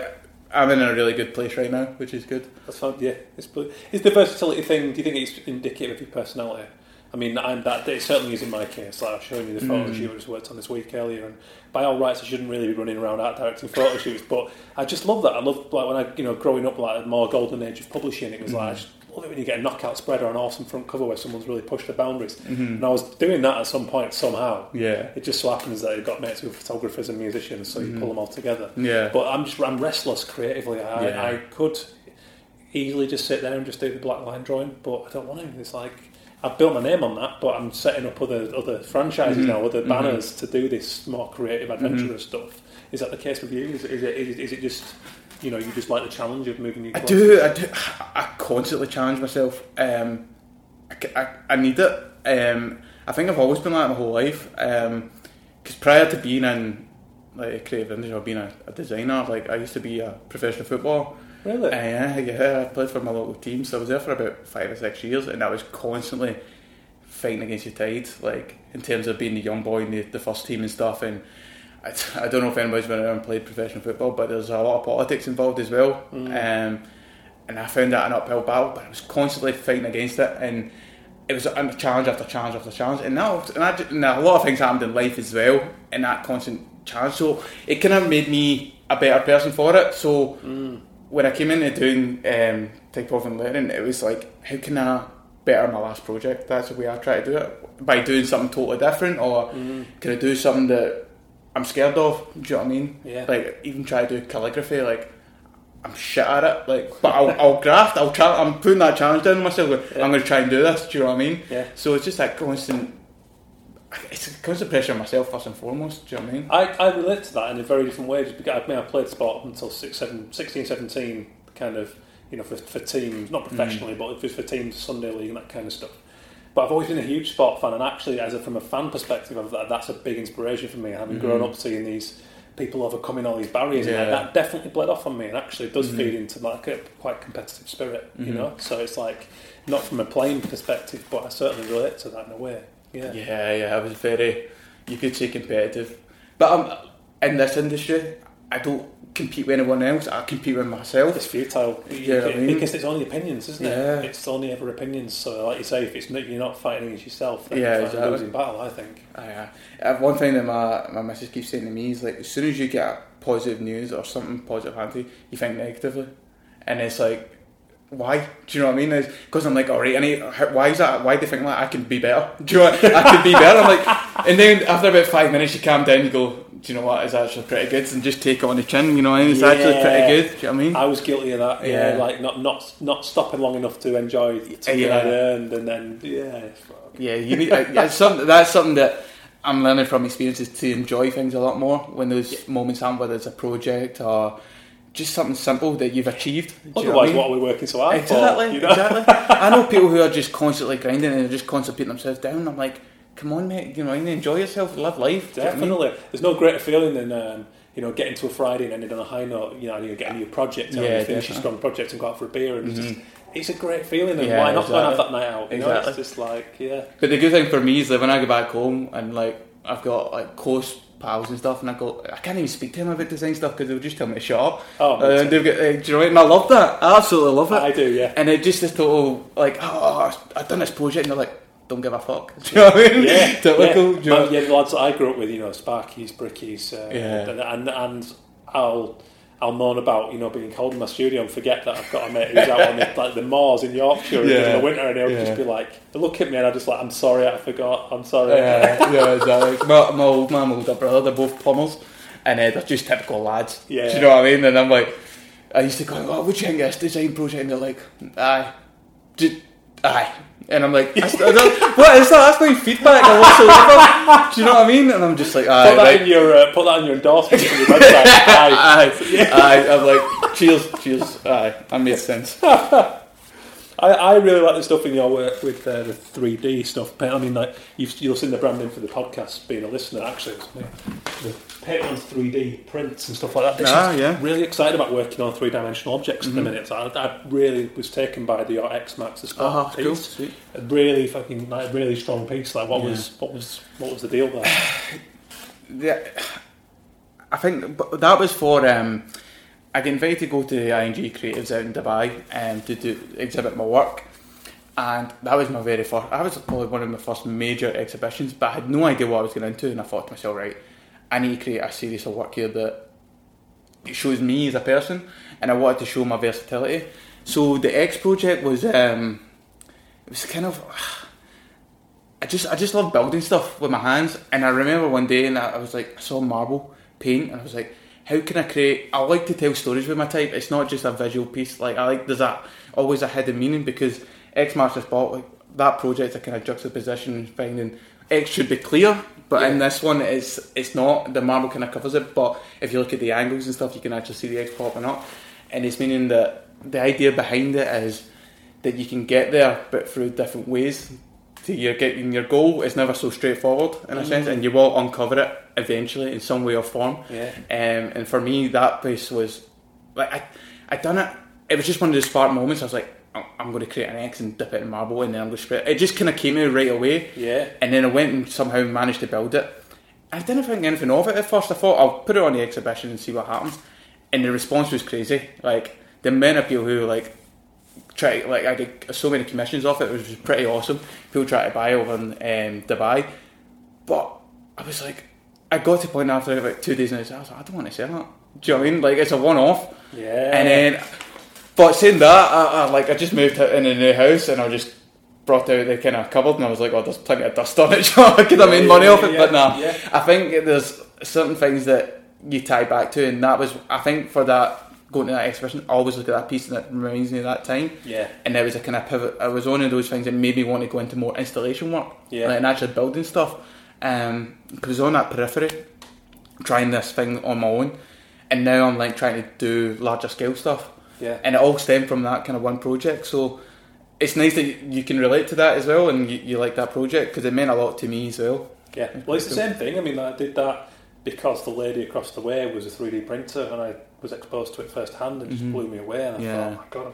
I, am in a really good place right now, which is good. That's fun. Yeah, it's is the versatility thing. Do you think it's indicative of your personality? I mean, I'm that it certainly is in my case. Like I've showing you the photos mm. I just worked on this week earlier, and by all rights, I shouldn't really be running around art directing photo shoots. But I just love that. I love like when I, you know, growing up like more golden age of publishing. It was mm. like I just love it when you get a knockout spread or an awesome front cover where someone's really pushed the boundaries. Mm-hmm. And I was doing that at some point somehow. Yeah. It just so happens that I got mates with photographers and musicians, so mm-hmm. you pull them all together. Yeah. But I'm just I'm restless creatively. I, yeah. I could easily just sit there and just do the black line drawing, but I don't want to. It's like I've built my name on that, but I'm setting up other other franchises mm-hmm. now, other mm-hmm. banners mm-hmm. to do this more creative, adventurous mm-hmm. stuff. Is that the case with you? Is, is, it, is, is it just you know you just like the challenge of moving? I do. I do. I constantly challenge myself. Um, I, I, I, need it. Um, I think I've always been like my whole life. Because um, prior to being in like a creative industry or being a, a, designer, like I used to be a professional footballer. Really? Uh, yeah, yeah. I played for my local team, so I was there for about five or six years, and I was constantly fighting against the tide, like in terms of being the young boy in the, the first team and stuff. And I, I don't know if anybody's been around and played professional football, but there's a lot of politics involved as well. Mm. Um, and I found that an uphill battle, but I was constantly fighting against it, and it was a challenge after challenge after challenge. And now, and, I, and a lot of things happened in life as well, and that constant challenge. So it kind of made me a better person for it. So. Mm when I came into doing um, type and learning, it was like, how can I better my last project? That's the way I try to do it. By doing something totally different, or mm. can I do something that I'm scared of? Do you know what I mean? Yeah. Like even try to do calligraphy, like I'm shit at it. Like, but I'll, I'll graft. I'll try. I'm putting that challenge down myself. yeah. I'm going to try and do this. Do you know what I mean? Yeah. So it's just that constant it's a constant pressure on myself first and foremost. Do you know what I mean? I, I relate to that in a very different way. Just Because I mean, I played sport until six, seven, 16, 17, kind of, you know, for, for teams, not professionally, mm. but for, for teams, Sunday league and that kind of stuff. but I've always been a huge sport fan, and actually, as a, from a fan perspective, I've, that's a big inspiration for me. Having mm-hmm. grown up seeing these people overcoming all these barriers, yeah. and that definitely bled off on me, and actually does mm-hmm. feed into like a quite competitive spirit, you mm-hmm. know. So it's like not from a playing perspective, but I certainly relate to that in a way. Yeah, yeah, yeah. I was very, you could say competitive, but I'm in this industry, I don't compete with anyone else. I compete with myself. It's futile. Yeah, I mean? because it's only opinions, isn't yeah. it? It's only ever opinions. So, like you say, if it's not, you're not fighting against yourself, then yeah, you're exactly. losing battle. I think. Yeah. Uh, one thing that my my missus keeps saying to me is like, as soon as you get positive news or something positive happening, you think negatively, and it's like. Why? Do you know what I mean? Because I'm like, all right, any, why is that? Why do you think like I can be better? Do you know what? I could be better. I'm like, and then after about five minutes, you calm down, you go, do you know what? It's actually pretty good, and just take it on the chin. You know, it's yeah. actually pretty good. Do you know what I mean? I was guilty of that. Yeah, yeah like not not not stopping long enough to enjoy the yeah. I earned, and then yeah, yeah. You need uh, something. That's something that I'm learning from experiences to enjoy things a lot more when those yeah. moments happen, whether it's a project or just something simple that you've achieved. Otherwise, what, I mean? what, are we working so hard exactly, for? You know? Exactly. I know people who are just constantly grinding and they're just constantly putting themselves down. I'm like, come on, mate, you know, enjoy yourself, live life. Definitely. I mean? There's no greater feeling than, um, you know, getting to a Friday and ending on a high note, you know, you get a new project, and yeah, you finish a strong project and go out for a beer and mm-hmm. it's, just, it's a great feeling and yeah, why not exactly. go and have that night out? You exactly. know, it's just like, yeah. But the good thing for me is that when I go back home and like, I've got like close pals and stuff, and I go, I can't even speak to them about design stuff because they'll just tell me to shut up. Oh, and they'll get, uh, do you know what? And I love that. I absolutely love it. I do, yeah. And it just this total like, oh, I've done this project, and they're like, don't give a fuck. Do you know what I mean? Yeah, Typical. Yeah. yeah, the lads that I grew up with, you know, Sparkies, Brickies, uh, yeah. and, and and I'll I'll moan about you know being cold in my studio and forget that I've got a mate who's out on the, like the moors in Yorkshire yeah. in the winter, and he'll yeah. just be like, look at me, and I just like, I'm sorry, I forgot, I'm sorry. Yeah, yeah, exactly. my, my old man, my older brother, they're both plumbers, and uh, they're just typical lads. Yeah, Do you know what I mean? And I'm like, I used to go, oh, would you think this design project? And they're like, aye, just, aye. And I'm like, I, I what is that? That's no feedback or whatsoever. Do you know what I mean? And I'm just like, aye, put that right. in your uh, put that in your endorsement on your website. aye, aye, aye. I'm like, cheers, cheers. Aye, that makes sense. I, I really like the stuff in your work with uh, the 3D stuff. I mean, like you've, you'll see the branding for the podcast being a listener. Actually, the paint on 3D prints and stuff like that. This ah, yeah. Really excited about working on three dimensional objects mm-hmm. at the mm-hmm. minute. So I, I, really was taken by the X Max the oh, piece. Cool. Sweet. A really fucking like really strong piece. Like what yeah. was what was what was the deal there? yeah, I think that was for. Um, I got invited to go to the ING Creatives out in Dubai um, to do exhibit my work, and that was my very first. I was probably one of my first major exhibitions, but I had no idea what I was going to into, and I thought to myself, right, I need to create a series of work here that shows me as a person, and I wanted to show my versatility. So the X project was um, it was kind of. I just I just love building stuff with my hands, and I remember one day, and I was like, I saw marble paint, and I was like how can I create? I like to tell stories with my type. It's not just a visual piece. Like I like there's that always a hidden meaning because X marks the spot. Like that project, a kind of juxtaposition, and finding X should be clear, but yeah. in this one, it's it's not. The marble kind of covers it, but if you look at the angles and stuff, you can actually see the X popping up, and it's meaning that the idea behind it is that you can get there, but through different ways to your getting your goal is never so straightforward in a mm-hmm. sense, and you will uncover it eventually in some way or form. Yeah. Um, and for me, that place was like I, I done it. It was just one of the spark moments. I was like, I'm going to create an X and dip it in marble, and then I'm going to spread. It it just kind of came out right away. Yeah. And then I went and somehow managed to build it. I didn't think anything of it at first. I thought I'll put it on the exhibition and see what happens. And the response was crazy. Like the amount of people who like try like I did so many commissions off it, which was pretty awesome. People try to buy over in um, Dubai, but I was like, I got to point after about two days and I was like, I don't want to sell that. Do you know what I mean? Like it's a one off. Yeah. And then, but saying that, I, I, like I just moved in a new house and I just brought out the kind of cupboard and I was like, oh, there's plenty of dust on it. I could have made money off it, yeah, but nah. Yeah. I think there's certain things that you tie back to, and that was I think for that going to that exhibition, I always look at that piece and it reminds me of that time. Yeah. And there was a kind of pivot. It was one of those things that made me want to go into more installation work. Yeah. Like, and actually building stuff. Um, because on that periphery, trying this thing on my own, and now I'm like trying to do larger scale stuff. Yeah. And it all stemmed from that kind of one project. So it's nice that you can relate to that as well, and you, you like that project because it meant a lot to me as well. Yeah, well, it's the same thing. I mean, I did that because the lady across the way was a 3D printer, and I was exposed to it firsthand, and it just mm-hmm. blew me away. And I yeah. thought, oh my god,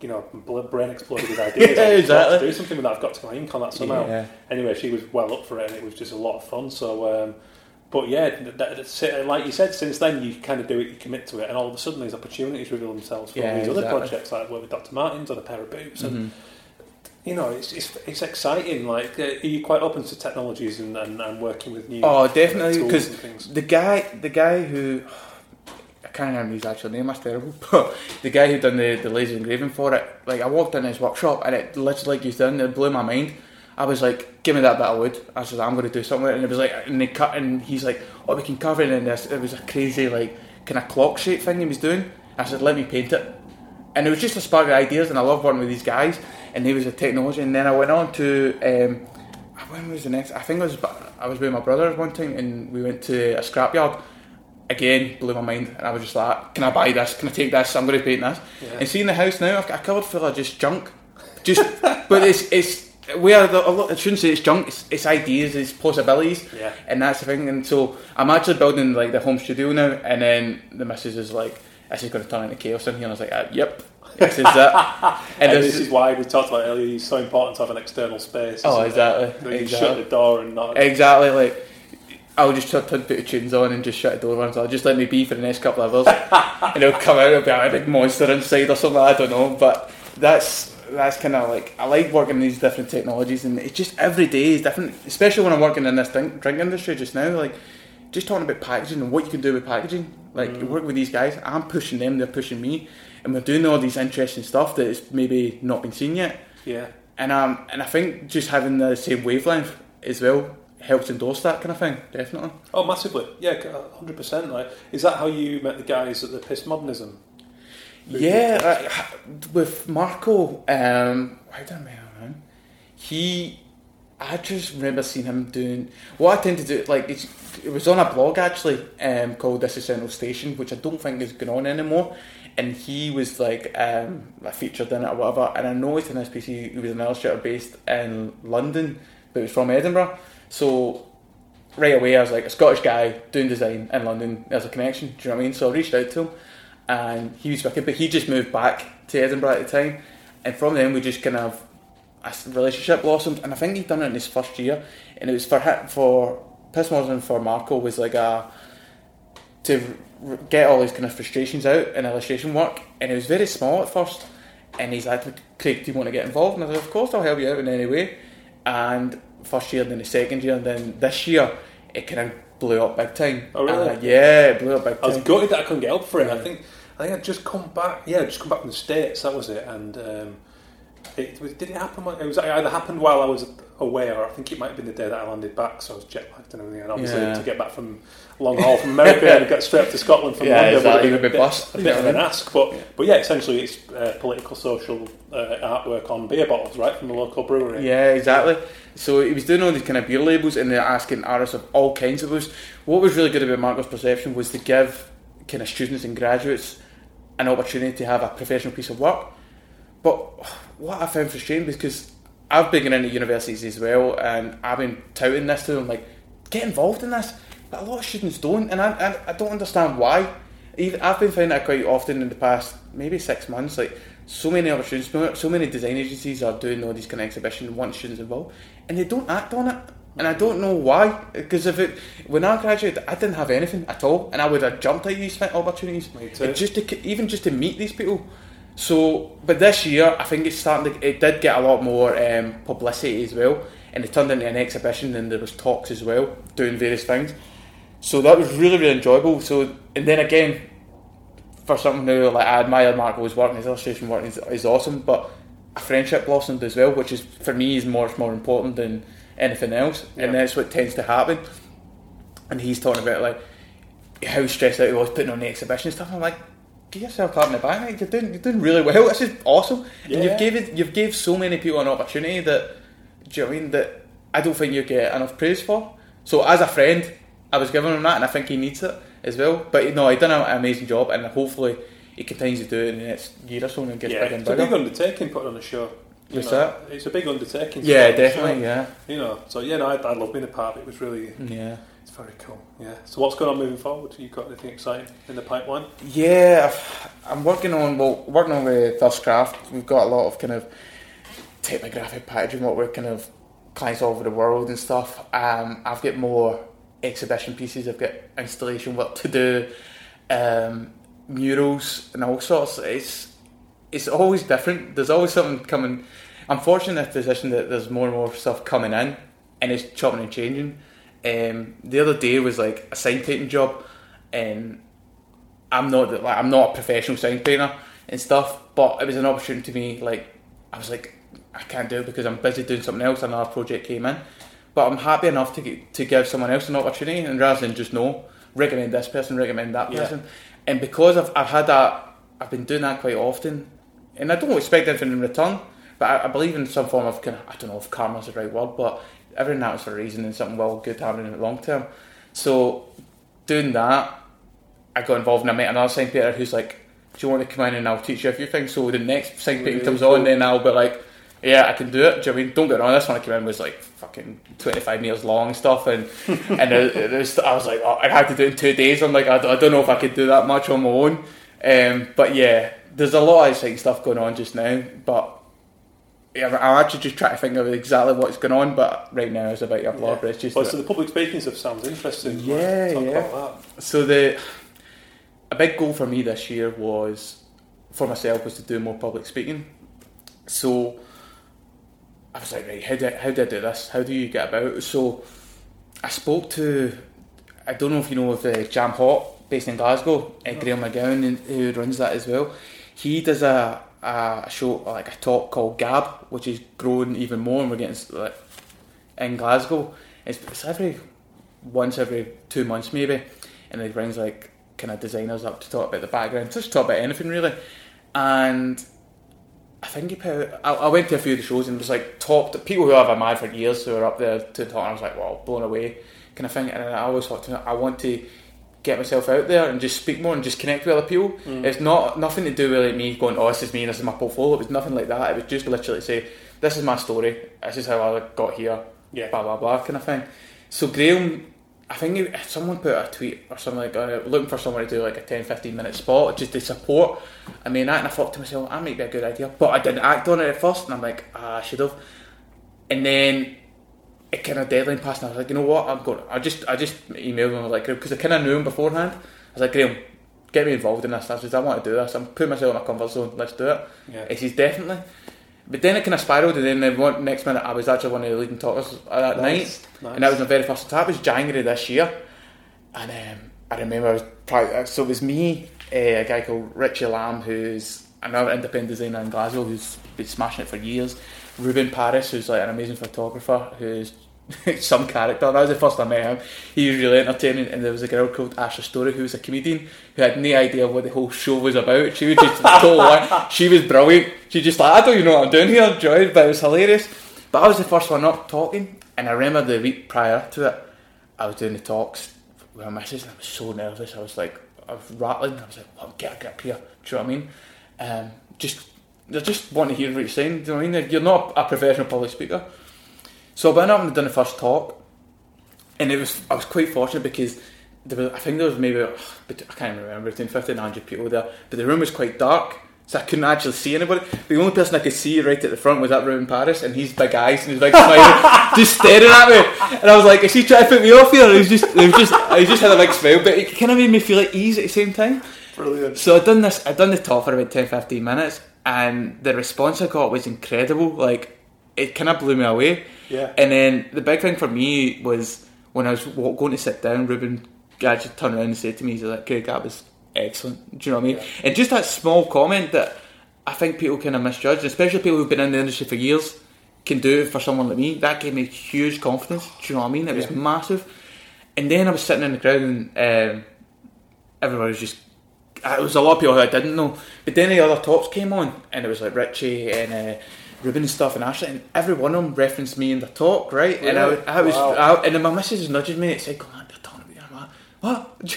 you know, brain exploded with ideas. yeah, exactly. To do something with that. I've got to go ink on that somehow. Yeah. Anyway, she was well up for it, and it was just a lot of fun. So. Um, but yeah, that, like you said, since then you kind of do it, you commit to it, and all of a sudden these opportunities reveal themselves for yeah, these exactly. other projects, like work with Dr. Martens on a pair of boots, and mm-hmm. you know, it's, it's, it's exciting. Like, uh, are you quite open to technologies and, and, and working with new? Oh, definitely, because the guy, the guy who can't remember his actual name, that's terrible. But the guy who done the, the laser engraving for it, like I walked in his workshop and it literally like you done, it blew my mind I was like, give me that bit of wood. I said, I'm going to do something. And it was like, and they cut, and he's like, oh, we can cover it in this. It was a crazy, like, kind of clock shape thing he was doing. I said, let me paint it. And it was just a spark of ideas, and I love working with these guys. And he was a technology. And then I went on to, um, when was the next? I think it was, I was with my brother one time, and we went to a scrapyard. Again, blew my mind, and I was just like, "Can I buy this? Can I take this? I'm going to paint this." Yeah. And seeing the house now, I've got a cupboard full of just junk, just. but it's it's where the, a lot, I shouldn't say it's junk, it's, it's, ideas, it's possibilities, yeah. and that's the thing. And so I'm actually building like the home studio now, and then the missus is like, "This is going to turn into chaos in here," and I was like, uh, "Yep." This is it. and, and this is why we talked about earlier. It's so important to have an external space. Oh, exactly. You exactly. shut the door and not exactly like. I'll just put, put the tunes on and just shut the door once. I'll just let me be for the next couple of hours, and it'll come out. It'll be a big monster inside or something. I don't know, but that's that's kind of like I like working in these different technologies, and it's just every day is different. Especially when I'm working in this drink, drink industry just now, like just talking about packaging and what you can do with packaging. Like mm. working with these guys, I'm pushing them, they're pushing me, and we're doing all these interesting stuff that has maybe not been seen yet. Yeah. And um and I think just having the same wavelength as well helps endorse that kind of thing, definitely. Oh, massively. Yeah, hundred percent. Like, is that how you met the guys at the Postmodernism? Yeah, with Marco, um, why did I met him? He, I just remember seeing him doing what I tend to do. Like it was on a blog actually um, called This Is Central Station, which I don't think is going on anymore. And he was like um, featured in it or whatever. And I noticed in this piece he, he was an illustrator based in London, but he was from Edinburgh. So right away I was like a Scottish guy doing design in London. There's a connection. Do you know what I mean? So I reached out to him and he was wicked, but he just moved back to Edinburgh at the time, and from then we just kind of a relationship blossomed, and I think he'd done it in his first year, and it was for him, for Piss Postmodernism for Marco was like a to get all his kind of frustrations out in illustration work, and it was very small at first, and he's like, Craig, do you want to get involved? And I like, of course, I'll help you out in any way, and first year, and then the second year, and then this year, it kind of blew up big time. Oh really? Uh, yeah, it blew up big time. I was gutted that I couldn't get up for it. Yeah. I think I think I'd just come back. Yeah, just come back from the states. That was it. And um, it was, did it happen? It was either happened while I was away, or I think it might have been the day that I landed back. So I was jet lagged and everything. And obviously yeah. to get back from long haul from America and get straight up to Scotland from yeah, London exactly. would have been a bit, a bit of an ask. But yeah. but yeah, essentially it's uh, political, social uh, artwork on beer bottles, right, from the local brewery. Yeah, exactly. So he was doing all these kind of beer labels, and they're asking artists of all kinds of those. What was really good about Marco's perception was to give kind of students and graduates an opportunity to have a professional piece of work. But what I found frustrating because I've been going into universities as well, and I've been touting this to them like, get involved in this. But a lot of students don't, and I, I, I don't understand why. Even, I've been finding that quite often in the past maybe six months. Like so many opportunities, so many design agencies are doing all these kind of exhibitions want students involved, and they don't act on it and I don't know why. Because if it when I graduated, I didn't have anything at all, and I would have jumped at these opportunities. Just to even just to meet these people. So, but this year, I think it's starting. To, it did get a lot more um, publicity as well, and it turned into an exhibition, and there was talks as well, doing various things. So that was really really enjoyable. So, and then again, for something new, like I admire Marco's work, his illustration work is, is awesome, but a friendship blossomed as well, which is for me is much more important than anything else, yeah. and that's what tends to happen. And he's talking about like how stressed out he was putting on the exhibition and stuff. I'm like, give yourself a clap in the back, mate. You're doing you're doing really well. This is awesome. Yeah. And you've given you've gave so many people an opportunity that do you know I mean that I don't think you get enough praise for. So as a friend, I was giving him that, and I think he needs it as well. But no, he done an amazing job, and hopefully he continues to do it in the next year or so and gets yeah, bigger and bigger. It's a big undertaking putting on a show. What's you know, that? It's a big undertaking. Yeah, definitely. Yeah, You know, so yeah, no, I, I love being a part of it. It was really, yeah. It's very cool. Yeah. So what's going on moving forward? You got anything exciting in the pipeline? Yeah, I've- I'm working on well, working on the Thirst Craft. We've got a lot of kind of typographic packaging, what we're kind of clients all over the world and stuff. Um, I've got more exhibition pieces. I've got installation work to do, um, murals and all sorts. It's it's always different. There's always something coming. I'm fortunate in this position that there's more and more stuff coming in, and it's chopping and changing. Um, the other day was like a sign painting job, and I'm not like I'm not a professional sign painter and stuff, but it was an opportunity to me. Like I was like, I can't do it because I'm busy doing something else. Another project came in, but I'm happy enough to get, to give someone else an opportunity, and rather than just no, recommend this person, recommend that Yeah. person, and because I've I've had that, I've been doing that quite often, and I don't expect anything in return. But I, I believe in some form of kind of, I don't know if karma's the right word, but everything happens for a reason and something well good happening in the long term. So doing that, I got involved and I met another painter who's like, Do you want to come in and I'll teach you a few things? So the next sign Peter Really comes cool. on, then I'll be like, Yeah, I can do it. Do you know I mean? Don't get wrong, this one I came in was like fucking 25 metres long and stuff. And and it, it was, I was like, oh, I had to do it in two days. I'm like, I, don't- I don't know if I could do that much on my own. Um, but yeah, there's a lot of exciting stuff going on just now. But I'm actually just trying to think of exactly what's going on. But right now it's about your blog, Yeah. it's just. Well, so the public speaking stuff sounds interesting. Yeah, yeah. So the a big goal for me this year was for myself was to do more public speaking. So I was like, right, how do I, how do I do this? How do you get about? So I spoke to I don't know if you know of uh, Jam Hot based in Glasgow, uh, Graham McGowan who runs that as well. He does a a show like a talk called Gab, which is growing even more, and we're getting like in Glasgow. It's, it's every once every two months maybe, and it brings like kind of designers up to talk about the background, just talk about anything really. And I think he put, I, I went to a few of the shows and was like talked to people who I've admired for years who are up there to talk. And I was like, wow, blown away, kind of thing. And I always thought to I want to get myself out there and just speak more and just connect with other people. It's not nothing to do with like me going, oh, this is me, this is my portfolio. It was nothing like that. It was just literally say, this is my story. This is how I got here. Yeah. Blah blah blah kind of thing. So Graham. I think someone put a tweet or something like uh, looking for someone to do like a 10 15 minute spot just to support. I mean, that, and I thought to myself, that might be a good idea, but I didn't act on it at first, and I'm like, ah, I should have. And then it kind of deadline passed, and I was like, you know what, I'm going. I just, I just emailed him I was like, because I kind of knew him beforehand. I was like, Graham, get me involved in this. I said, I want to do this. I'm putting myself in my comfort zone. Let's do it. Yeah. He says definitely. But then it kind of spiraled, and then the one, next minute I was actually one of the leading talkers that Nice, night, nice. and that was my very first. That was January this year, and um, I remember I was probably, so it was me, uh, a guy called Richie Lamb, who's another independent designer in Glasgow, who's been smashing it for years. Ruben Paris, who's like an amazing photographer, who's some character. That was the first I met him. He was really entertaining, and there was a girl called Asha Story who was a comedian who had no idea what the whole show was about. She was just total. She was brilliant. She just like I don't even know what I'm doing here, Joy, but it was hilarious. But I was the first one up talking, and I remember the week prior to it, I was doing the talks with my missus, and I was so nervous. I was like, I was rattling. I was like, well, get a grip here. Do you know what I mean? Um, just, they just want to hear what you're saying. Do you know what I mean? You're not a professional public speaker. So I went up and done the first talk, and it was I was quite fortunate because there was I think there was maybe I can't remember between fifty and hundred people there, but the room was quite dark, so I couldn't actually see anybody. The only person I could see right at the front was that Ruben Paris, and he's big eyes and his big smile, just staring at me, and I was like, "Is he trying to put me off here?" And he was just, he was just, he just had a big smile, but it kind of made me feel at ease at the same time. Brilliant. So I'd done this. I'd done the talk for about 10, 15 minutes, and the response I got was incredible. Like it kind of blew me away. Yeah. And then the big thing for me was when I was going to sit down, Ruben actually turned around and said to me, "He's like, Craig, that was excellent." Do you know what I mean? And just that small comment that I think people kind of misjudge, especially people who've been in the industry for years, can do for someone like me. That gave me huge confidence. Do you know what I mean? It was massive. And then I was sitting in the crowd and um, everybody was just. It was a lot of people who I didn't know, but then the other tops came on, and it was like Richie and uh, Ruben and stuff, and Ashley, and every one of them referenced me in the talk, right? And I, was- I was, Wow. I, and then my missus nudging me. It said, "Come on, they're talking about you." I'm like,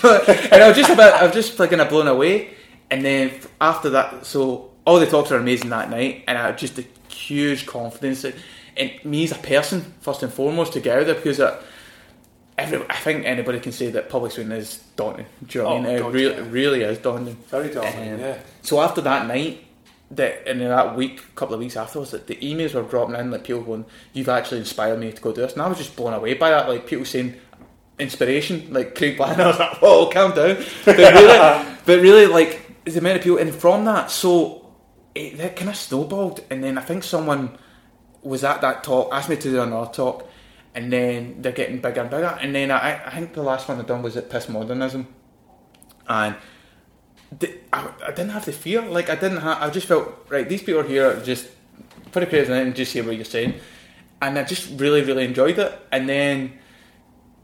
"What?" and I was just about, I was just like kind of blown away. And then after that, so all the talks are amazing that night, and I just a huge confidence in, in me as a person, first and foremost, to get out there because I, every, I think anybody can say that public speaking is daunting. Do you know what I Oh, mean? It really, yeah. really is daunting. Very daunting, Um, yeah. So after that night, that in that week, couple of weeks afterwards, that the emails were dropping in, like people going, "You've actually inspired me to go do this," and I was just blown away by that. Like people saying, "Inspiration," like Craig Black. I was like, "Whoa, calm down." But really, but really, like the amount of people, and from that, so it, that kind of snowballed, and then I think someone was at that talk, asked me to do another talk, and then they're getting bigger and bigger, and then I, I think the last one I done was at Piss Modernism, and the, I, I didn't have the fear. Like I didn't have. I just felt right. These people are here. Just put a and just hear what you're saying, and I just really, really enjoyed it. And then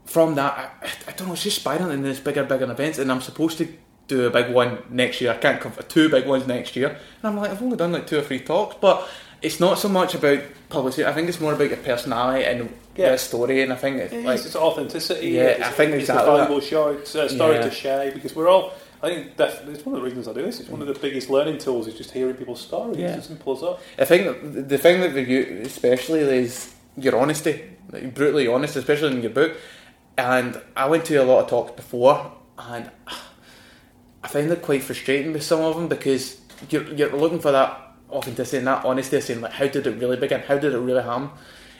from that, I, I don't know. It's just spiraling in this bigger, bigger events, and I'm supposed to do a big one next year. I can't come for two big ones next year, and I'm like, I've only done like two or three talks, but it's not so much about publicity. I think it's more about your personality and Yeah. the story, and I think it's It like it's authenticity. Yeah, it's, I think it's exactly a that. valuable show. It's a story Yeah. to share because we're all. I think definitely it's one of the reasons I do this. It's one of the biggest learning tools is just hearing people's stories. Yeah. It's as simple as that. I think the thing that you especially is your honesty, like, brutally honest, especially in your book. And I went to a lot of talks before, and I find it quite frustrating with some of them because you're you're looking for that authenticity and that honesty, of saying like, how did it really begin? How did it really happen?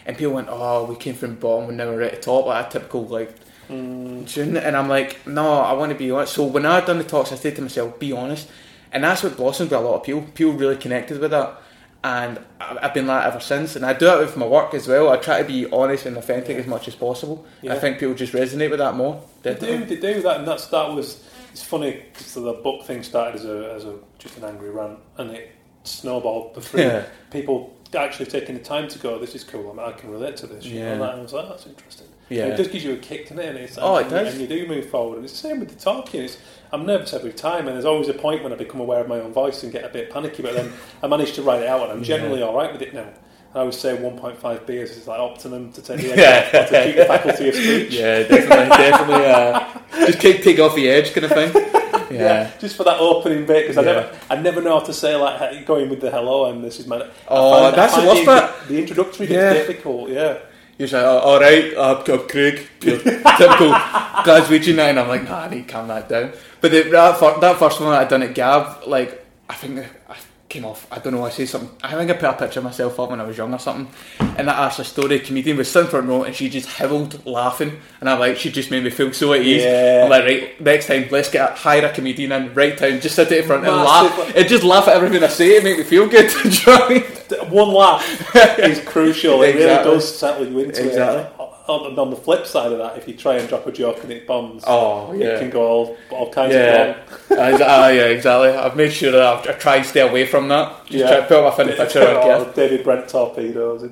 And people went, oh, we came from bottom, we now we're at the top, like a typical like hmm. tune. And I'm like, no, I want to be honest. So when I done the talks, I said to myself, be honest. And that's what blossomed with a lot of people. People really connected with that. And I've been like ever since. And I do it with my work as well. I try to be honest and authentic as much as possible. Yeah. I think people just resonate with that more. They do, they do that, and that's that was. It's funny because the book thing started as a as a just an angry rant, and it snowballed the through Yeah. people actually taking the time to go. This is cool. I, mean, I can relate to this. Yeah. and I was like, that's interesting. Yeah. And it does give you a kick, doesn't it? And it's, Oh, it and, does. And you do move forward. And it's the same with the talking. It's, I'm nervous every time, and there's always a point when I become aware of my own voice and get a bit panicky. But then I manage to write it out, and I'm generally all right with it now. I would say 1.5 beers is like optimum to take the edge Yeah. off, to keep the faculty of speech. Yeah, definitely, definitely. Uh, just take take off the edge, kind of thing. Yeah. just for that opening bit because I never, I never know how to say like going with the hello and this is my. Oh, find- that's find worst. The introductory Yeah. difficult. Yeah, You're like, oh, all right, I'm, I'm Craig, typical Glaswegian night, and I'm like, nah, I need to calm that down. But the, that, that first one that I done at Gab, like, I think I came off, I don't know, I say something, I think I put a picture of myself up when I was young or something, and that Asha Story, comedian was sitting front row, and she just howled laughing, and I'm like, she just made me feel so at ease. Yeah. I'm like, right, next time, let's get a, hire a comedian in, right down, just sit at the front and laugh, and just laugh at everything I say to make me feel good. Do you know what I mean? Th- one laugh is crucial. It really does settle you into Exactly. it. On, on the flip side of that, if you try and drop a joke and it bombs, Oh, yeah. it can go all, all kinds Yeah, of wrong. uh, uh, yeah, exactly. I've made sure that I've, I try and stay away from that. Just Yeah. try to put my funny picture on Oh. David Brent torpedoes.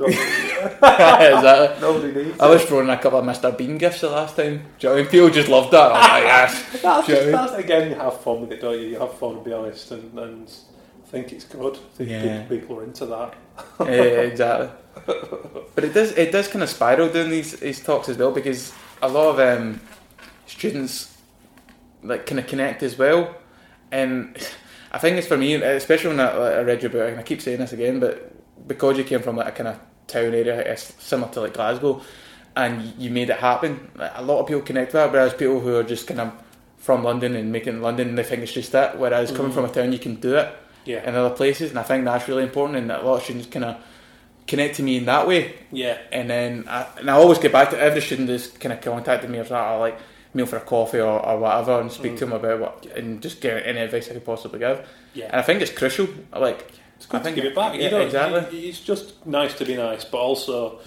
Exactly. Nobody needs. I was throwing a couple of Mr. Bean gifts the last time. Do you know what I mean? People just loved that. I'm like, yes. That's, Do you know what I mean? that's again, you have fun with it, don't you? You have fun, to be honest, and, and think it's good. I think Yeah. people, people are into that. yeah, exactly. But it does it does kind of spiral doing these these talks as well because a lot of um, students like kind of connect as well, and I think it's for me, especially when I, like, I read your book, and I keep saying this again, but because you came from like a kind of town area, similar to like Glasgow, and you made it happen. like, A lot of people connect with that, whereas people who are just kind of from London and making London, they think it's just that. Whereas coming from a town, you can do it Yeah. in other places, and I think that's really important. And that a lot of students kind of connect to me in that way. Yeah. And then, I, and I always get back to every student that's kind of contacted me or that, I like meal for a coffee or, or whatever, and speak to mm. them about what and just get any advice I could possibly give. Yeah. And I think it's crucial. Like, It's good I think to give it back. Yeah, exactly. It's just nice to be nice, but also,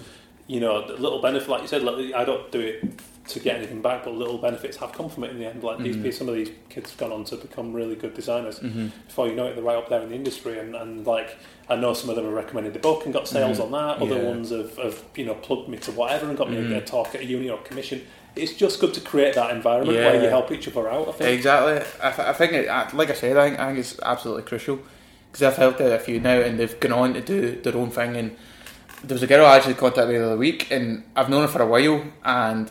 you know, the little benefit, like you said, I don't do it to get anything back, but little benefits have come from it in the end. Like these, Mhm. people- some of these kids have gone on to become really good designers. Mhm. Before you know it, they're right up there in the industry, and, and like I know some of them have recommended the book and got sales Mhm. on that. Other Yeah. ones have, have you know plugged me to whatever and got me a talk at a uni or commission. It's just good to create that environment Yeah. where you help each other out. I think. Exactly. I, th- I think, it, like I said, I think, I think it's absolutely crucial because I've helped out a few now, and they've gone on to do their own thing. And there was a girl who actually contacted me the other week, and I've known her for a while, and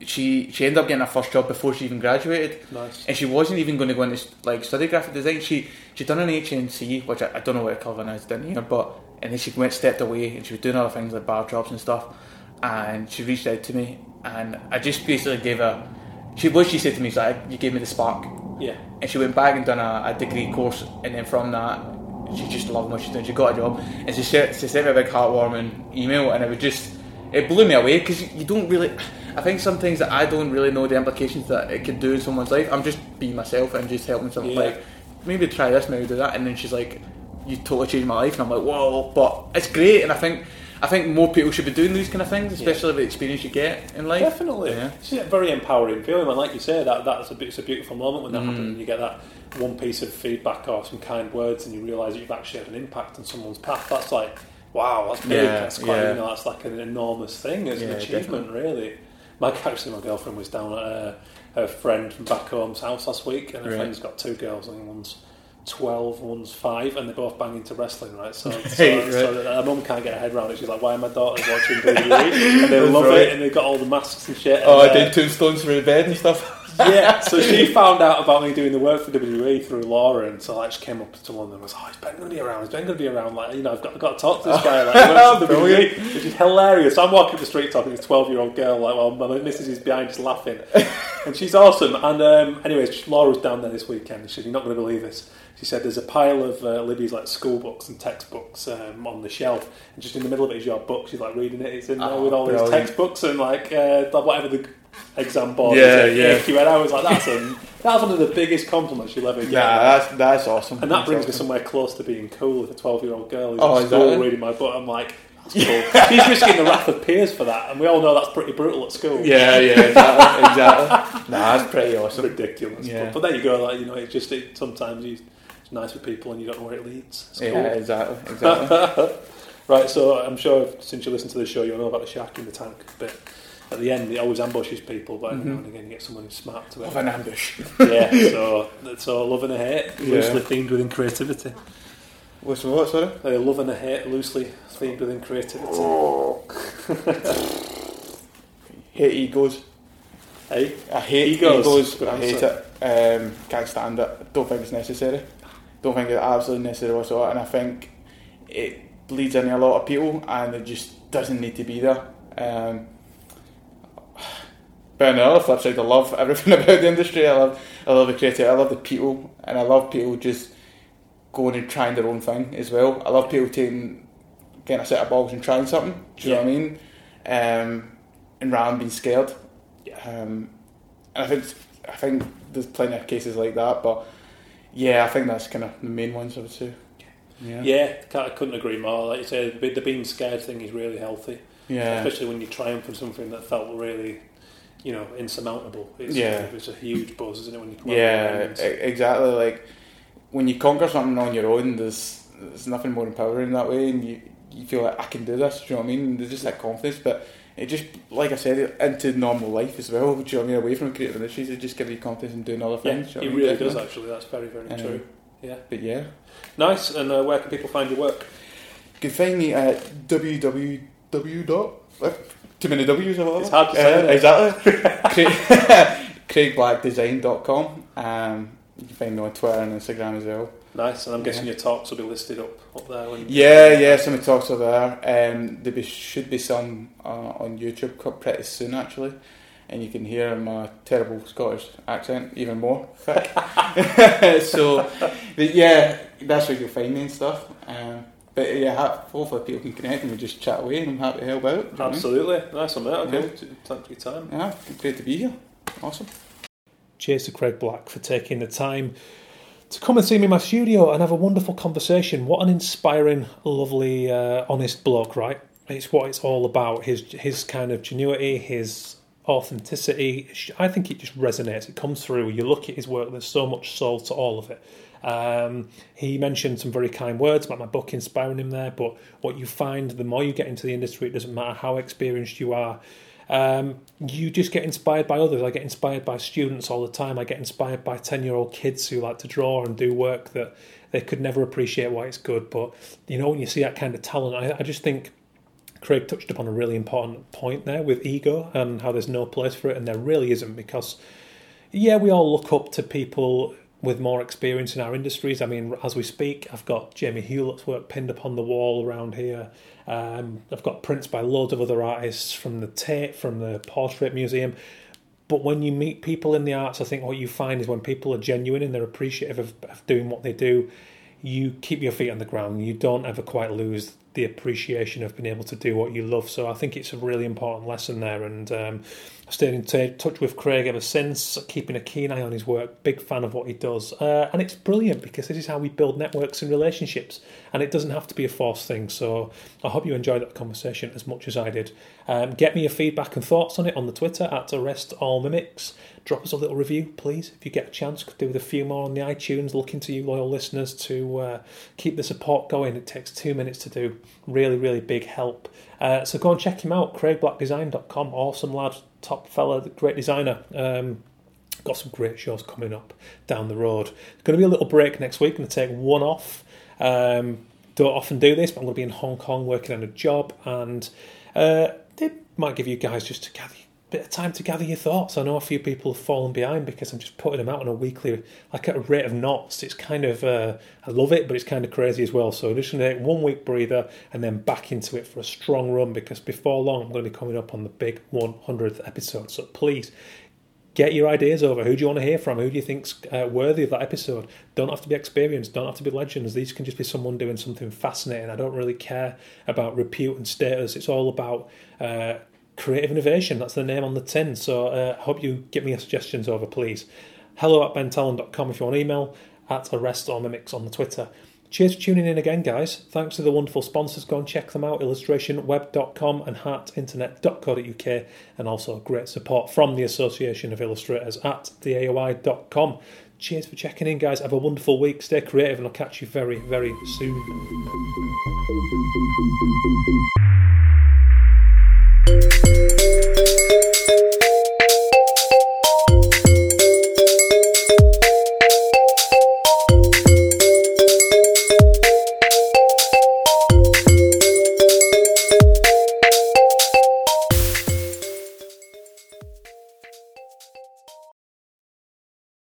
she she ended up getting her first job before she even graduated. Nice. And she wasn't even going to go into like study graphic design. She she done an HNC, which I, I don't know what equivalent is down here, but and then she went stepped away, and she was doing other things like bar jobs and stuff. And she reached out to me, and I just basically gave her. She what she said to me is like, "You gave me the spark." Yeah. And she went back and done a, a degree course, and then from that, she just loved what she's doing. She got a job, and she sent, she sent me a big heartwarming email, and it was just it blew me away because you don't really. I think some things that I don't really know the implications that it could do in someone's life. I'm just being myself and just helping someone Yeah. like maybe try this, maybe do that, and then she's like, "You totally changed my life," and I'm like, "Whoa!" But it's great, and I think I think more people should be doing these kind of things, especially with the experience you get in life. Definitely, Yeah. it's a very empowering feeling. And like you say, that that's a bit, it's a beautiful moment when that Mm. happens. And you get that one piece of feedback or some kind words, and you realise that you've actually had an impact on someone's path. That's like, wow, that's big. Yeah, that's quite, yeah. you know, that's like an enormous thing. It's Yeah, an achievement, really. My actually, my girlfriend was down at uh, her friend from back home's house last week, and her Right. friend's got two girls, and one's. 12, one's 5, and they're both banging to wrestling, right? So, so, Right, so right. her mum can't get her head around it. She's like, Why are my daughters watching WWE? And they love Right. it, and they've got all the masks and shit. Oh, I uh, did tombstones for the bed and stuff. Yeah, so she found out about me doing the work for WWE through Laura, and so like she came up to London and was, "Oh, is Ben going to be around? Is Ben going to be around? Like, you know, I've got, I've got to talk to this guy." Like, he works for Brilliant. WWE, which is hilarious. So I'm walking the street talking to this 12 year old girl, like, well, my missus is behind just laughing, and she's awesome. And um, anyways, Laura was down there this weekend. and She said, "You're not going to believe this." She said, "There's a pile of uh, Libby's like school books and textbooks um, on the shelf, and just in the middle of it is your book. She's like reading it. It's in there Oh, with all these textbooks and like uh, whatever the exam board Yeah, yeah. AQA, and I was like, that's a, that's one of the biggest compliments you'll ever get. Yeah, that's that's awesome. and that brings me somewhere close to being cool with a 12 year old girl who's Oh, is school that it? reading my book. I'm like, that's cool. She's risking the wrath of peers for that, and we all know that's pretty brutal at school. Yeah, yeah, exactly. exactly. Nah, that's pretty awesome. Ridiculous. Yeah. But, but there you go, like, you know, it just, it, sometimes you, it's nice with people and you don't know where it leads. It's cool. Yeah, exactly, exactly. right, so I'm sure since you listen to the show, you'll know about the shark in the tank. But at the end, it always ambushes people, but every now and again, you get someone who's smart to Of it. an ambush. yeah, so so love and a hate, Yeah. loosely themed within creativity. What's what? Sorry. Uh, love and a hate, loosely themed within creativity. Hate egos. Hey, I hate Egos. egos. I hate it. Um, can't stand it. Don't think it's necessary. Don't think it's absolutely necessary whatsoever. And I think it bleeds into a lot of people, and it just doesn't need to be there. Um, but on the other flip side, I love everything about the industry. I love, I love the creativity. I love the people, and I love people just going and trying their own thing as well. I love people taking, getting a set of balls and trying something. Do you know what I mean? Um, and rather than being scared. Um, and I think I think there's plenty of cases like that, but yeah, I think that's kind of the main ones I would say. Yeah, yeah, I couldn't agree more. Like you said, the the being scared thing is really healthy, yeah, especially when you triumph in something that felt really, you know, insurmountable. It's, Yeah. it's a huge buzz, isn't it? When you come yeah, exactly. Like when you conquer something on your own, there's there's nothing more empowering that way, and you you feel like I can do this. Do you know what I mean? There's just that confidence, but. It just, like I said, into normal life as well. Do you know what I mean? Away from creative industries, it just gives you confidence in doing other Yeah, things. you it really does actually. That's very, very Um, true. Yeah, But yeah, nice. And uh, where can people find your work? You can find me at www. Dot uh, Too many W's or whatever. It's hard to say, Uh, exactly. CraigBlackDesign.com. Um, you can find me on Twitter and Instagram as well. Nice. And I'm guessing Yeah. your talks will be listed up up there. When Yeah, yeah, some of the talks are there. Um, there be, should be some uh, on YouTube pretty soon actually. And you can hear my terrible Scottish accent even more so, yeah, that's where you'll find me and stuff. Um, but yeah, ha- hopefully people can connect and we just chat away and I'm happy to help out. do you know what I mean? Absolutely. Nice one, mate. Okay. Yeah. Thanks for your time. Yeah, great to be here. Awesome. Cheers to Craig Black for taking the time to come and see me in my studio and have a wonderful conversation. What an inspiring, lovely, uh, honest bloke, right? It's what it's all about. His his kind of genuity, his authenticity. I think it just resonates. It comes through. You look at his work. There's so much soul to all of it. Um, he mentioned some very kind words about my book inspiring him there. But what you find, the more you get into the industry, it doesn't matter how experienced you are. Um, you just get inspired by others. I get inspired by students all the time. I get inspired by 10 year old kids who like to draw and do work that they could never appreciate why it's good. But, you know, when you see that kind of talent, I, I just think Craig touched upon a really important point there with ego and how there's no place for it, and there really isn't because, yeah, we all look up to people with more experience in our industries. I mean, as we speak, I've got Jamie Hewlett's work pinned up on the wall around here. Um, I've got prints by loads of other artists from the Tate, from the Portrait Museum. But when you meet people in the arts, I think what you find is when people are genuine and they're appreciative of, of doing what they do, you keep your feet on the ground. You don't ever quite lose the appreciation of being able to do what you love. So I think it's a really important lesson there. And um, stayed in t- touch with Craig ever since, keeping a keen eye on his work. Big fan of what he does. Uh, and it's brilliant because this is how we build networks and relationships. And it doesn't have to be a forced thing. So I hope you enjoyed that conversation as much as I did. Um, get me your feedback and thoughts on it on the Twitter at Arrest All Mimics. Drop us a little review, please, if you get a chance. Could do with a few more on the iTunes. Looking to you, loyal listeners, to uh, keep the support going. It takes two minutes to do. Really, really big help. Uh, so go and check him out, craigblackdesign.com. Awesome lad, top fella, the great designer. Um, got some great shows coming up down the road. Going to be a little break next week. Going to take one off. Um, don't often do this, but I'm going to be in Hong Kong working on a job, and uh, they might give you guys just to gather bit of time to gather your thoughts. I know a few people have fallen behind because I'm just putting them out on a weekly, like at a rate of knots. It's kind of, uh, I love it, but it's kind of crazy as well. So I'm just going to take one week breather and then back into it for a strong run because before long I'm going to be coming up on the big 100th episode. So please get your ideas over. Who do you want to hear from? Who do you think's uh, worthy of that episode? Don't have to be experienced. Don't have to be legends. These can just be someone doing something fascinating. I don't really care about repute and status. It's all about uh, Creative Innovation. That's the name on the tin. So uh, I hope you get me your suggestions over, please. Hello at bentallon.com if you want email, at Arrest All Mimics on the Twitter. Cheers for tuning in again, guys. Thanks to the wonderful sponsors. Go and check them out illustrationweb.com and heartinternet.co.uk, and also great support from the Association of Illustrators at theaoi.com. Cheers for checking in, guys. Have a wonderful week. Stay creative, and I'll catch you very, very soon.